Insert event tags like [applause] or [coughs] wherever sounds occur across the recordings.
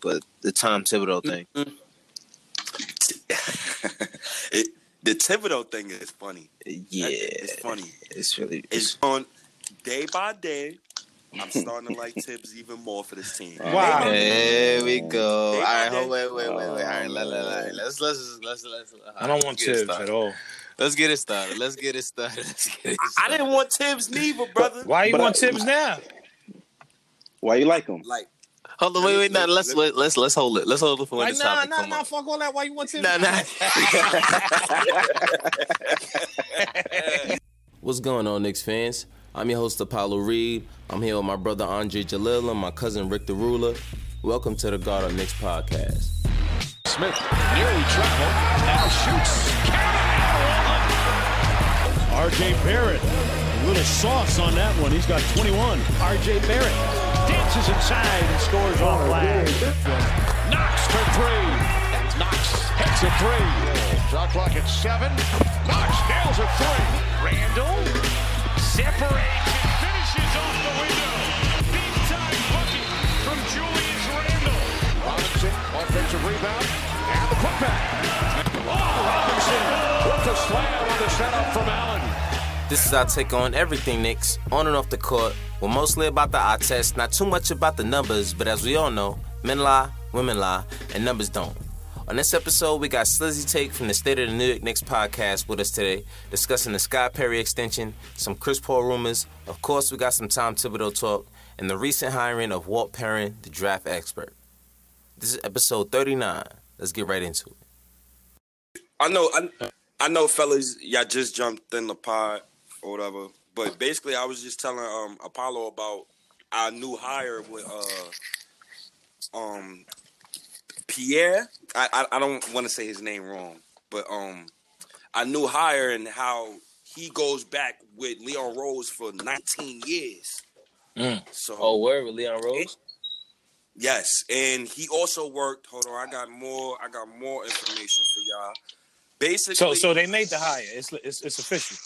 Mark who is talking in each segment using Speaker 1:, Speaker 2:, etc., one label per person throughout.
Speaker 1: but the Tom Thibodeau thing. Mm-hmm. [laughs]
Speaker 2: it, the Thibodeau thing is funny.
Speaker 1: Yeah,
Speaker 2: it's funny.
Speaker 1: It's really
Speaker 2: it's on day by day. I'm [laughs] starting to like Tibbs even more for this team.
Speaker 3: Wow.
Speaker 1: There we go.
Speaker 2: Day
Speaker 1: All
Speaker 2: by
Speaker 1: right,
Speaker 2: day.
Speaker 1: hold, wait, wait, wait, wait. All right, let, let, let, let's let's let's let's.
Speaker 3: I don't want
Speaker 1: get it
Speaker 3: Tibbs at all.
Speaker 1: Let's get it started. Let's get it started. [laughs] Let's get it
Speaker 2: I didn't want Tibbs neither, brother.
Speaker 3: Why you
Speaker 4: But
Speaker 3: want
Speaker 4: I-
Speaker 3: Tibbs now?
Speaker 4: Why you like him?
Speaker 2: Like
Speaker 1: Hold on, wait, wait, no, let's let, let's let's hold it. Let's hold it for when
Speaker 3: Like,
Speaker 1: the
Speaker 3: nah,
Speaker 1: topic
Speaker 3: nah,
Speaker 1: come
Speaker 3: nah,
Speaker 1: up.
Speaker 3: fuck all that. Why you want Tibbs?
Speaker 1: Nah, nah. [laughs]
Speaker 5: What's going on, Knicks fans? I'm your host, Apollo Reed. I'm here with my brother Andre Jalil and my cousin Rick the Ruler. Welcome to the Guard Up Knicks podcast.
Speaker 6: Smith nearly traveled, now shoots. R.J. Barrett, a little sauce on that one. He's got 21. R.J. Barrett dances inside and scores off oh, glass. Knox for three. Knox hits a three. Shot clock at seven. Knox nails a three. Randle separates and finishes off the window. Big time bucket from Julius Randle. Robinson, offensive rebound, and the putback. Oh, Robinson with the slam on the setup from Allen.
Speaker 5: This is our take on everything Knicks, on and off the court. We're mostly about the eye test, not too much about the numbers, but as we all know, men lie, women lie, and numbers don't. On this episode, we got Slizzy Take from the State of the New York Knicks podcast with us today, discussing the Scott Perry extension, some Chris Paul rumors, of course, we got some Tom Thibodeau talk, and the recent hiring of Walt Perrin, the draft expert. This is episode 39. Let's get right into it.
Speaker 2: I know, I, I know, fellas, y'all just jumped in the pod or whatever. But basically, I was just telling um Apollo about our new hire with uh um Pierre. I I, I don't want to say his name wrong, but um our new hire and how he goes back with Leon Rose for 19 years.
Speaker 1: Mm.
Speaker 2: So
Speaker 5: Oh, word with Leon Rose?
Speaker 2: Yes, and he also worked. Hold on, I got more. I got more information for y'all. Basically,
Speaker 3: So, so they made the hire. It's it's, it's official.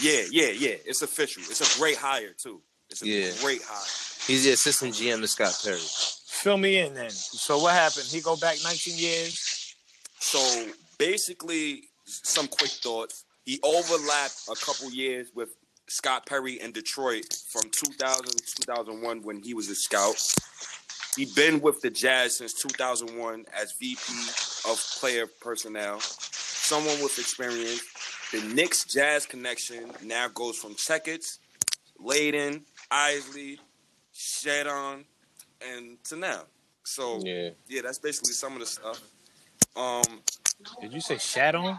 Speaker 2: Yeah, yeah, yeah. It's official. It's a great hire too. It's a
Speaker 1: Yeah.
Speaker 2: great hire.
Speaker 1: He's the assistant GM to Scott Perry.
Speaker 3: Fill me in then. So what happened? He go back 19 years.
Speaker 2: So basically, some quick thoughts. He overlapped a couple years with Scott Perry in Detroit from 2000 to 2001 when he was a scout. He'd been with the Jazz since 2001 as VP of player personnel. Someone with experience. The Knicks Jazz connection now goes from Checketts, Layden, Isley, Shadon, and to now. So
Speaker 5: Yeah.
Speaker 2: yeah, that's basically some of the stuff. Um,
Speaker 3: Did you say Shadow?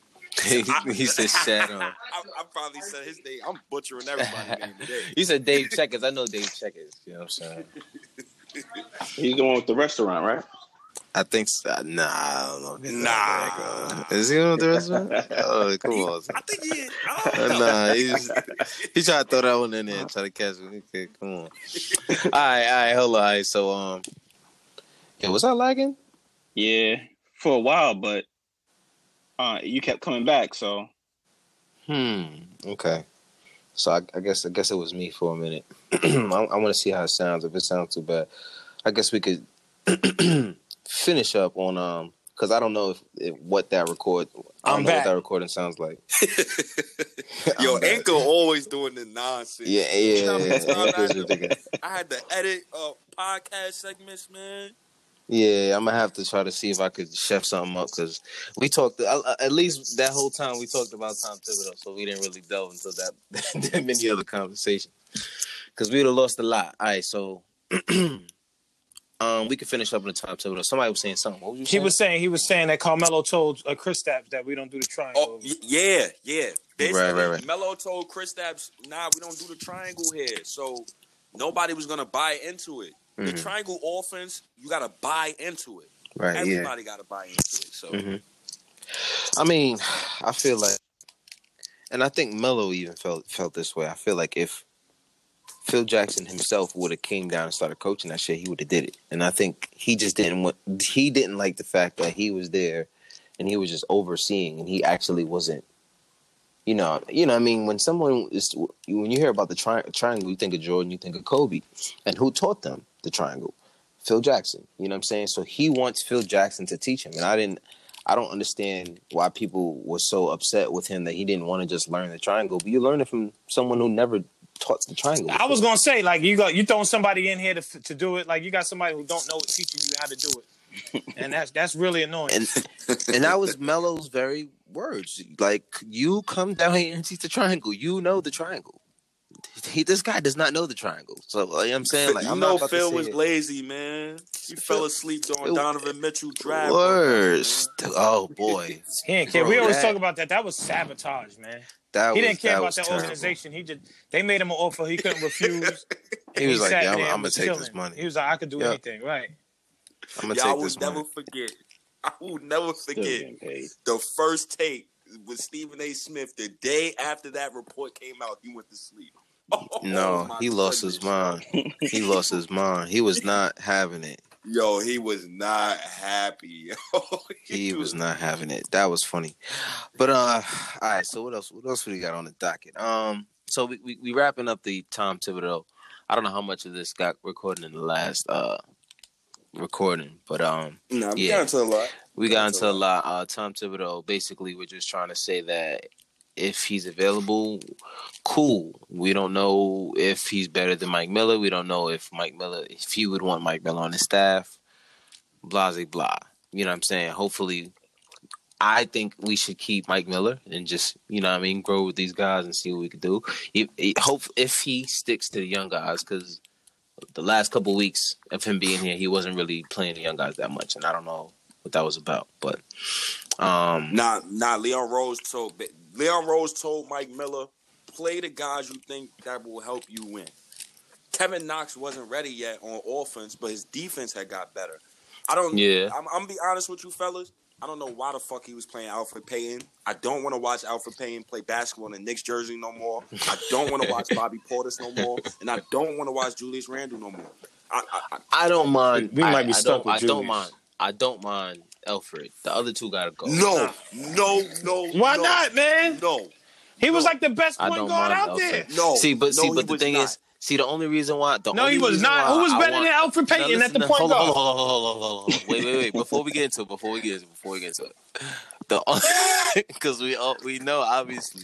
Speaker 3: [laughs]
Speaker 1: he, he [laughs] said Shadow.
Speaker 2: I, I probably said his name. I'm butchering everybody's name today. [laughs]
Speaker 1: You said Dave Checkers. I know Dave Checkers. You know what I'm saying?
Speaker 4: He's the one with the restaurant, right?
Speaker 1: I think so. Nah, I don't know.
Speaker 2: Nah.
Speaker 1: Is he on the restaurant? Oh, [laughs] come on.
Speaker 2: I think he is. Don't know.
Speaker 1: nah, he's he tried to throw that one in there and try to catch me. Okay, come on. All right, all right, hold on. All right, so um, yeah, was I lagging?
Speaker 4: Yeah, for a while, but uh, you kept coming back. So
Speaker 1: Hmm. Okay. So I, I guess I guess it was me for a minute. [clears throat] I, I want to see how it sounds. If it sounds too bad, I guess we could [clears throat] finish up on um because I don't know if, if what that record. I know
Speaker 3: back.
Speaker 1: what that recording sounds like. [laughs] [laughs]
Speaker 2: Yo,
Speaker 1: I'm.
Speaker 2: Anchor always doing the nonsense.
Speaker 1: Yeah, yeah,
Speaker 2: You know many
Speaker 1: yeah, yeah, [laughs]
Speaker 2: I, had to. I had to edit uh, podcast segments, man.
Speaker 1: Yeah, I'm gonna have to try to see if I could chef something up because we talked uh, uh, at least that whole time we talked about Tom Thibodeau, so we didn't really delve into that that many other conversations because we'd have lost a lot. All right, so [clears throat] um, we could finish up in the Tom Thibodeau. Somebody was saying something. What was you
Speaker 3: He was saying he was saying that Carmelo told uh, Chris Stapps that we don't do the triangle.
Speaker 2: Oh, y- yeah, yeah. Basically,
Speaker 1: Right, right, right.
Speaker 2: Melo told Chris Stapps, nah, we don't do the triangle here. So nobody was going to buy into it. The
Speaker 1: Mhm.
Speaker 2: triangle offense, you got to buy into it.
Speaker 1: right, yeah.
Speaker 2: Everybody got to buy into it. So
Speaker 1: Mhm. I mean, [sighs] I feel like, and I think Melo even felt felt this way. I feel like if Phil Jackson himself would have came down and started coaching that shit, he would have did it. And I think he just didn't want. He didn't like the fact that he was there, and he was just overseeing, and he actually wasn't. You know, you know. I mean, when someone is when you hear about the tri- triangle, you think of Jordan, you think of Kobe, and who taught them the triangle? Phil Jackson. You know what I'm saying? So he wants Phil Jackson to teach him, and I didn't. I don't understand why people were so upset with him that he didn't want to just learn the triangle. But you learn it from someone who never taught the triangle.
Speaker 3: I was gonna say like you got you throwing somebody in here to to do it. Like you got somebody who don't know teaching you how to do it, and that's that's really annoying.
Speaker 1: and and that was Melo's very words. Like you come down here and teach the triangle. You know the triangle. He, this guy does not know the triangle. So like, you know what I'm saying, like
Speaker 2: you
Speaker 1: I'm
Speaker 2: know,
Speaker 1: not
Speaker 2: Phil was
Speaker 1: here-
Speaker 2: lazy, man. He fell asleep on Donovan Mitchell draft.
Speaker 1: Worst. Oh boy, [laughs]
Speaker 3: he didn't care.
Speaker 1: Bro,
Speaker 3: we always
Speaker 1: that-
Speaker 3: talk about that. That was sabotage, man.
Speaker 1: That
Speaker 3: he
Speaker 1: was,
Speaker 3: didn't care
Speaker 1: that
Speaker 3: about
Speaker 1: was
Speaker 3: that
Speaker 1: terrible.
Speaker 3: organization. He just they made him an offer he couldn't refuse. [laughs]
Speaker 1: He was like, "Yeah, I'm, I'm gonna
Speaker 3: was
Speaker 1: take this money.
Speaker 3: He was like, I could do
Speaker 1: Yeah.
Speaker 3: anything, right?
Speaker 1: I'm gonna
Speaker 2: Y'all
Speaker 1: take this
Speaker 2: will never forget. [laughs] I will never forget the first take with Stephen A. Smith. The day after that report came out, he went to sleep. [laughs] Oh,
Speaker 1: No,
Speaker 2: my
Speaker 1: he lost his mind. He lost his mind. He was not having it.
Speaker 2: Yo, he was not happy. [laughs]
Speaker 1: He was not having it. That was funny. But uh all right, so what else what else we got on the docket? Um so we we, we wrapping up the Tom Thibodeau. I don't know how much of this got recorded in the last uh recording, but um
Speaker 2: Nah, we
Speaker 1: Yeah.
Speaker 2: got into a lot.
Speaker 1: we got into a
Speaker 2: all
Speaker 1: lot. Uh Tom Thibodeau, basically we're just trying to say that if he's available, cool. We don't know if he's better than Mike Miller. We don't know if Mike Miller if he would want Mike Miller on his staff. Blah blah blah. You know what I'm saying? Hopefully I think we should keep Mike Miller and just, you know what I mean, grow with these guys and see what we could do. If, hope if he sticks to the young guys, because the last couple weeks of him being here, he wasn't really playing the young guys that much, and I don't know what that was about. But um,
Speaker 2: Nah, nah. Leon Rose told Leon Rose told Mike Miller, play the guys you think that will help you win. Kevin Knox wasn't ready yet on offense, but his defense had got better. I don't.
Speaker 1: Yeah.
Speaker 2: I'm, I'm gonna be honest with you, fellas. I don't know why the fuck he was playing Alfred Payton. I don't want to watch Alfred Payton play basketball in the Knicks jersey no more. I don't want to watch [laughs] Bobby Portis no more, and I don't want to watch Julius Randle no more. I, I, I,
Speaker 1: I don't mind.
Speaker 3: We might
Speaker 1: I,
Speaker 3: be
Speaker 1: I
Speaker 3: stuck
Speaker 1: don't,
Speaker 3: with
Speaker 1: I don't
Speaker 3: Julius.
Speaker 1: mind. I don't mind Alfred. The other two gotta go.
Speaker 2: no, no, no.
Speaker 3: Why
Speaker 2: no,
Speaker 3: not, man?
Speaker 2: No,
Speaker 3: He was like the best point guard
Speaker 1: mind
Speaker 3: out there.
Speaker 2: No.
Speaker 1: See, but
Speaker 2: no,
Speaker 1: see, but the thing
Speaker 2: not.
Speaker 1: is, see, the only reason why the
Speaker 3: No,
Speaker 1: only
Speaker 3: he was not. Who was
Speaker 1: I
Speaker 3: better
Speaker 1: want-
Speaker 3: than Alfred
Speaker 1: Now
Speaker 3: Payton at the
Speaker 1: to-
Speaker 3: point
Speaker 1: hold on,
Speaker 3: guard?
Speaker 1: hold on, hold on, hold on, hold on. Wait, wait, wait. Before we get into it, before we get into it, before we get into it, the because [laughs] we all we know obviously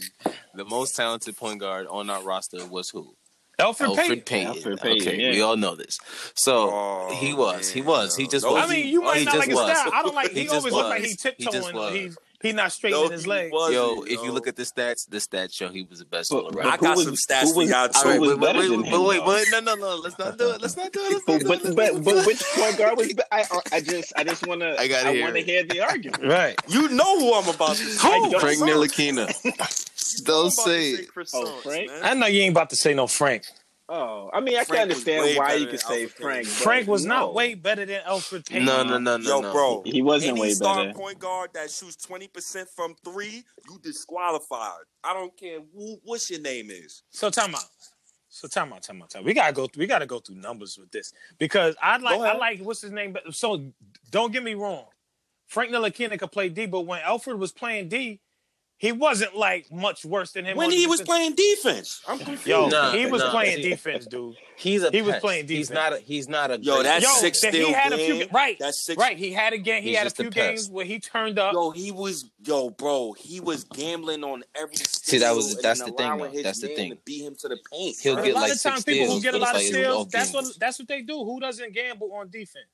Speaker 1: the most talented point guard on our roster was who
Speaker 3: Alfred,
Speaker 1: Alfred
Speaker 3: Payton.
Speaker 1: Payton.
Speaker 4: Alfred Payton,
Speaker 1: okay,
Speaker 4: yeah.
Speaker 1: we all know this. So
Speaker 2: Oh,
Speaker 1: he was, he was, he just
Speaker 2: Those-
Speaker 1: was.
Speaker 3: I mean, you might
Speaker 1: he
Speaker 3: not
Speaker 1: just
Speaker 3: like his
Speaker 1: was.
Speaker 3: style. I don't like.
Speaker 1: He
Speaker 3: He, always look like
Speaker 1: was.
Speaker 3: he's
Speaker 1: He just
Speaker 3: tiptoeing.
Speaker 1: was.
Speaker 3: He's he's not straightening
Speaker 2: No,
Speaker 3: his
Speaker 2: he
Speaker 3: leg.
Speaker 1: Yo, if you look at the stats, the stats show he was the best
Speaker 4: But- but.
Speaker 2: I got
Speaker 4: who
Speaker 2: some stats
Speaker 4: who
Speaker 2: for
Speaker 4: was-
Speaker 2: y'all too.
Speaker 1: All right, wait, wait,
Speaker 4: better
Speaker 1: wait,
Speaker 4: than
Speaker 1: wait,
Speaker 4: him,
Speaker 1: wait,
Speaker 4: though?
Speaker 1: wait, no, no, no, let's not do it. Let's not do it. Let's
Speaker 4: But,
Speaker 1: not do
Speaker 4: but,
Speaker 1: it. Let's
Speaker 4: but, but which point guard was? be- I I just I just want to [laughs]
Speaker 1: I gotta
Speaker 4: I want to hear the argument.
Speaker 3: Right.
Speaker 2: You know who I'm about to say.
Speaker 4: I don't
Speaker 1: Frank
Speaker 4: know. [laughs]
Speaker 1: Ntilikina. Don't
Speaker 2: I'm about to
Speaker 1: say it.
Speaker 4: Oh, Frank?
Speaker 2: man.
Speaker 3: I know you ain't about to say no Frank.
Speaker 4: Oh, I mean I
Speaker 2: Frank
Speaker 4: can
Speaker 2: was way
Speaker 4: understand why you
Speaker 2: than
Speaker 4: could say
Speaker 2: Alfred
Speaker 4: Frank.
Speaker 2: Payton.
Speaker 3: Frank was
Speaker 4: no.
Speaker 3: not way better than Alfred Payton.
Speaker 1: No, no, no, no,
Speaker 2: Yo,
Speaker 1: no.
Speaker 2: bro.
Speaker 4: He wasn't
Speaker 2: Any
Speaker 4: way
Speaker 2: star
Speaker 4: better.
Speaker 2: point guard that shoots 20% from three, you disqualified. I don't care who, what's your name is.
Speaker 3: So time out. So time out, time out, time. out. We gotta go. We gotta go through numbers with this because I like. I like what's his name. But so don't get me wrong. Frank Ntilikina could play D, but when Alfred was playing D, he wasn't like much worse than him.
Speaker 2: When he
Speaker 3: the
Speaker 2: was playing defense, I'm confused.
Speaker 3: Yo,
Speaker 1: Nah,
Speaker 3: he was
Speaker 1: nah,
Speaker 3: playing
Speaker 1: see-
Speaker 3: defense, dude.
Speaker 1: He's a
Speaker 3: He was
Speaker 1: pest.
Speaker 3: playing defense.
Speaker 1: He's not a. He's not a.
Speaker 2: Yo, that's
Speaker 3: Yo,
Speaker 2: six
Speaker 3: that he
Speaker 2: steal
Speaker 3: had a
Speaker 2: game.
Speaker 3: few right.
Speaker 2: That's six.
Speaker 3: Right, he had a game. He had a
Speaker 1: just a
Speaker 3: few games where he turned up.
Speaker 2: Yo, he was yo, bro. He was gambling on every.
Speaker 1: See, that was- that's the thing, though. That's the thing.
Speaker 2: Beat him to the paint.
Speaker 1: He'll
Speaker 2: son.
Speaker 3: a
Speaker 1: get
Speaker 3: lot
Speaker 1: like
Speaker 3: of times,
Speaker 1: six
Speaker 3: people who
Speaker 1: steals,
Speaker 3: get a lot of
Speaker 1: like
Speaker 3: steals, that's what that's what they do. Who doesn't gamble on defense?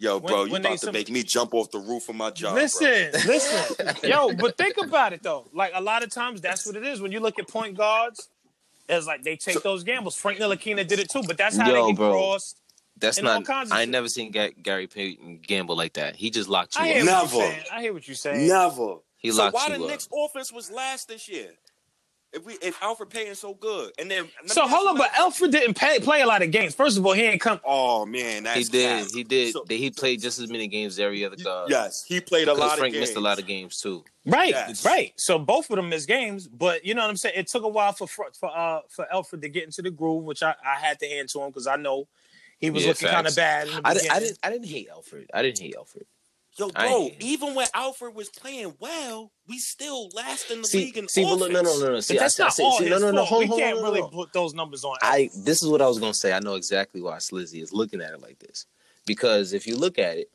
Speaker 2: Yo,
Speaker 3: when-
Speaker 2: bro, you
Speaker 3: when
Speaker 2: about to
Speaker 3: some-
Speaker 2: make me jump off the roof of my job. bro.
Speaker 3: listen, listen, [laughs] yo, but think about it though. Like a lot of times, that's what it is. When you look at point guards, it's like they take those gambles. Frank Ntilikina did it too, but that's how
Speaker 1: Yo,
Speaker 3: they get
Speaker 1: bro.
Speaker 3: crossed.
Speaker 1: That's
Speaker 3: and
Speaker 1: not. I ain't never seen Ga- Gary Payton gamble like that. He just locked you
Speaker 3: I hear
Speaker 1: up.
Speaker 2: Never.
Speaker 3: you're. I hear what you're saying.
Speaker 2: Never.
Speaker 1: He
Speaker 2: so
Speaker 1: locked
Speaker 2: why
Speaker 1: you
Speaker 2: the
Speaker 1: up.
Speaker 2: Knicks offense was last this year? If we if Alfred Payton's so good, and then
Speaker 3: So hold on, but Alfred didn't pay, play a lot of games. First of all, he ain't come.
Speaker 2: oh man, that's
Speaker 1: He did.
Speaker 2: cap.
Speaker 1: He did.
Speaker 2: So-
Speaker 1: he played just as many games as every other guy.
Speaker 2: yes, he played a lot
Speaker 1: Frank
Speaker 2: of games.
Speaker 1: missed a lot of games too.
Speaker 3: Right,
Speaker 2: Yes.
Speaker 3: right. So both of them missed games, but you know what I'm saying. It took a while for for uh for Alfred to get into the groove, which I, I had to hand to him because I know he was
Speaker 1: Yeah,
Speaker 3: looking kind of bad. In the
Speaker 1: I, di- I didn't. I didn't hate Alfred. I didn't hate Alfred.
Speaker 2: Yo, bro,
Speaker 1: ain't-
Speaker 2: even when Alfred was playing well, we still last in the
Speaker 1: See,
Speaker 2: league in
Speaker 1: see, but
Speaker 2: offense.
Speaker 1: look, no, no, no, no. See,
Speaker 3: But that's
Speaker 1: I, I
Speaker 3: not
Speaker 1: say,
Speaker 3: all
Speaker 1: see,
Speaker 3: his
Speaker 1: no, no, no. Hold,
Speaker 3: we
Speaker 1: hold,
Speaker 3: can't
Speaker 1: hold,
Speaker 3: really
Speaker 1: hold.
Speaker 3: put those numbers on.
Speaker 1: I. This is what I was gonna say. I know exactly why Slizzy is looking at it like this Because if you look at it,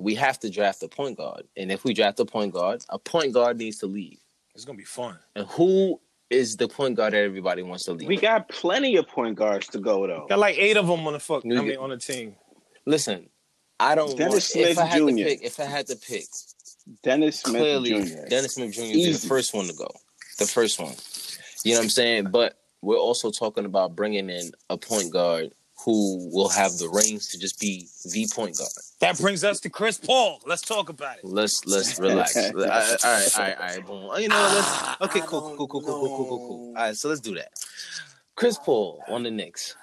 Speaker 1: we have to draft a point guard, and if we draft a point guard, a point guard needs to leave.
Speaker 3: It's gonna be fun.
Speaker 1: And who is the point guard that everybody wants to leave?
Speaker 4: We got plenty of point guards to go though.
Speaker 3: Got like eight of them on the fuck. I mean, on the team.
Speaker 1: Listen, I don't
Speaker 4: Dennis
Speaker 1: want. If
Speaker 4: Smith
Speaker 1: I had to
Speaker 4: Jr..
Speaker 1: pick, if I had to pick,
Speaker 4: Dennis Smith
Speaker 1: clearly
Speaker 4: Jr.
Speaker 1: Dennis Smith Jr. is the first one to go. The first one. You know what I'm saying? But we're also talking about bringing in a point guard who will have the reins to just be the point guard.
Speaker 3: That brings us to Chris Paul. Let's talk about it.
Speaker 1: Let's let's relax. [laughs] all right, all right, all right, all right. Boom. You know, what, let's ah, okay. Cool, cool, cool, cool, cool, cool, cool, cool, cool. All right, so let's do that. Chris Paul on the Knicks.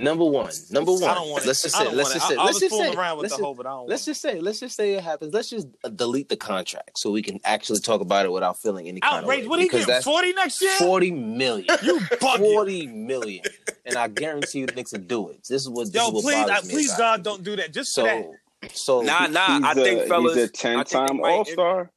Speaker 1: Number one. Number one.
Speaker 3: I don't want.
Speaker 1: Let's just
Speaker 3: I
Speaker 1: say.
Speaker 3: don't
Speaker 1: Let's
Speaker 3: it.
Speaker 1: just say.
Speaker 3: I, I
Speaker 1: Let's
Speaker 3: was
Speaker 1: just say.
Speaker 3: around with
Speaker 1: let's
Speaker 3: the
Speaker 1: just-
Speaker 3: whole, but I don't.
Speaker 1: Let's just say, let's just say it happens. Let's just uh, delete the contract so we can actually talk about it without feeling any
Speaker 3: it.
Speaker 1: kind
Speaker 3: outrage.
Speaker 1: of way.
Speaker 3: What are you
Speaker 1: because
Speaker 3: getting? Forty next year?
Speaker 1: Forty million. [laughs]
Speaker 3: You bugging?
Speaker 1: Forty million, and I guarantee you the Knicks will do it. This is what. This
Speaker 3: Yo,
Speaker 1: is what
Speaker 3: please,
Speaker 1: bothers
Speaker 3: I,
Speaker 1: me
Speaker 3: please, God,
Speaker 1: it.
Speaker 3: don't do that. Just for that.
Speaker 1: So, so
Speaker 2: Nah, nah.
Speaker 4: I
Speaker 2: I
Speaker 4: a-
Speaker 2: think fellas.
Speaker 4: he's a ten-time All Star.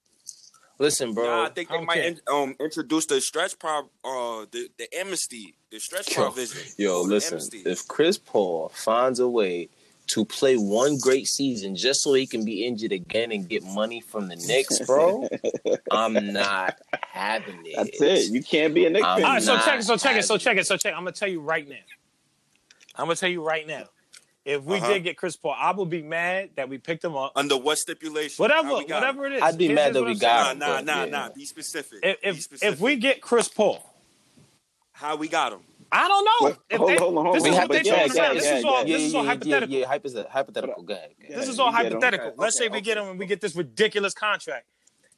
Speaker 1: Listen, bro.
Speaker 2: Nah, I think
Speaker 3: I
Speaker 2: they
Speaker 3: don't
Speaker 2: might in, um introduce the stretch pro uh the, the amnesty, the stretch
Speaker 1: Yo,
Speaker 2: provision.
Speaker 1: Yo, listen. If Chris Paul finds a way to play one great season just so he can be injured again and get money from the Knicks, bro, [laughs] I'm not having it.
Speaker 4: That's it. You can't be a Knicks
Speaker 1: I'm.
Speaker 3: All right, so check it, so check it, so check it, so check. it. I'm gonna tell you right now. I'm gonna tell you right now. If we
Speaker 2: Uh-huh.
Speaker 3: did get Chris Paul, I would be mad that we picked him up.
Speaker 2: under what stipulation?
Speaker 3: Whatever,
Speaker 2: How we got
Speaker 3: whatever it is.
Speaker 1: I'd be
Speaker 3: Here's
Speaker 1: mad that we got
Speaker 3: saying.
Speaker 2: Nah, nah, nah,
Speaker 1: yeah.
Speaker 2: nah. Be specific.
Speaker 3: If
Speaker 2: Be specific.
Speaker 3: if we get Chris Paul,
Speaker 2: how we got him?
Speaker 3: I don't know.
Speaker 4: What?
Speaker 3: If
Speaker 4: Hold
Speaker 3: they-
Speaker 4: on, hold on, hold
Speaker 3: this
Speaker 4: on.
Speaker 3: is what they
Speaker 1: to-
Speaker 3: told
Speaker 1: yeah,
Speaker 3: us. This is all.
Speaker 1: yeah,
Speaker 3: This is
Speaker 1: yeah,
Speaker 3: all
Speaker 1: yeah,
Speaker 3: hypothetical.
Speaker 1: Yeah, hypothetical. hypothetical. Go ahead. Go ahead.
Speaker 3: This is all
Speaker 4: you him.
Speaker 3: hypothetical.
Speaker 2: Okay,
Speaker 3: Let's say we
Speaker 2: okay,
Speaker 3: get him and we get this ridiculous contract.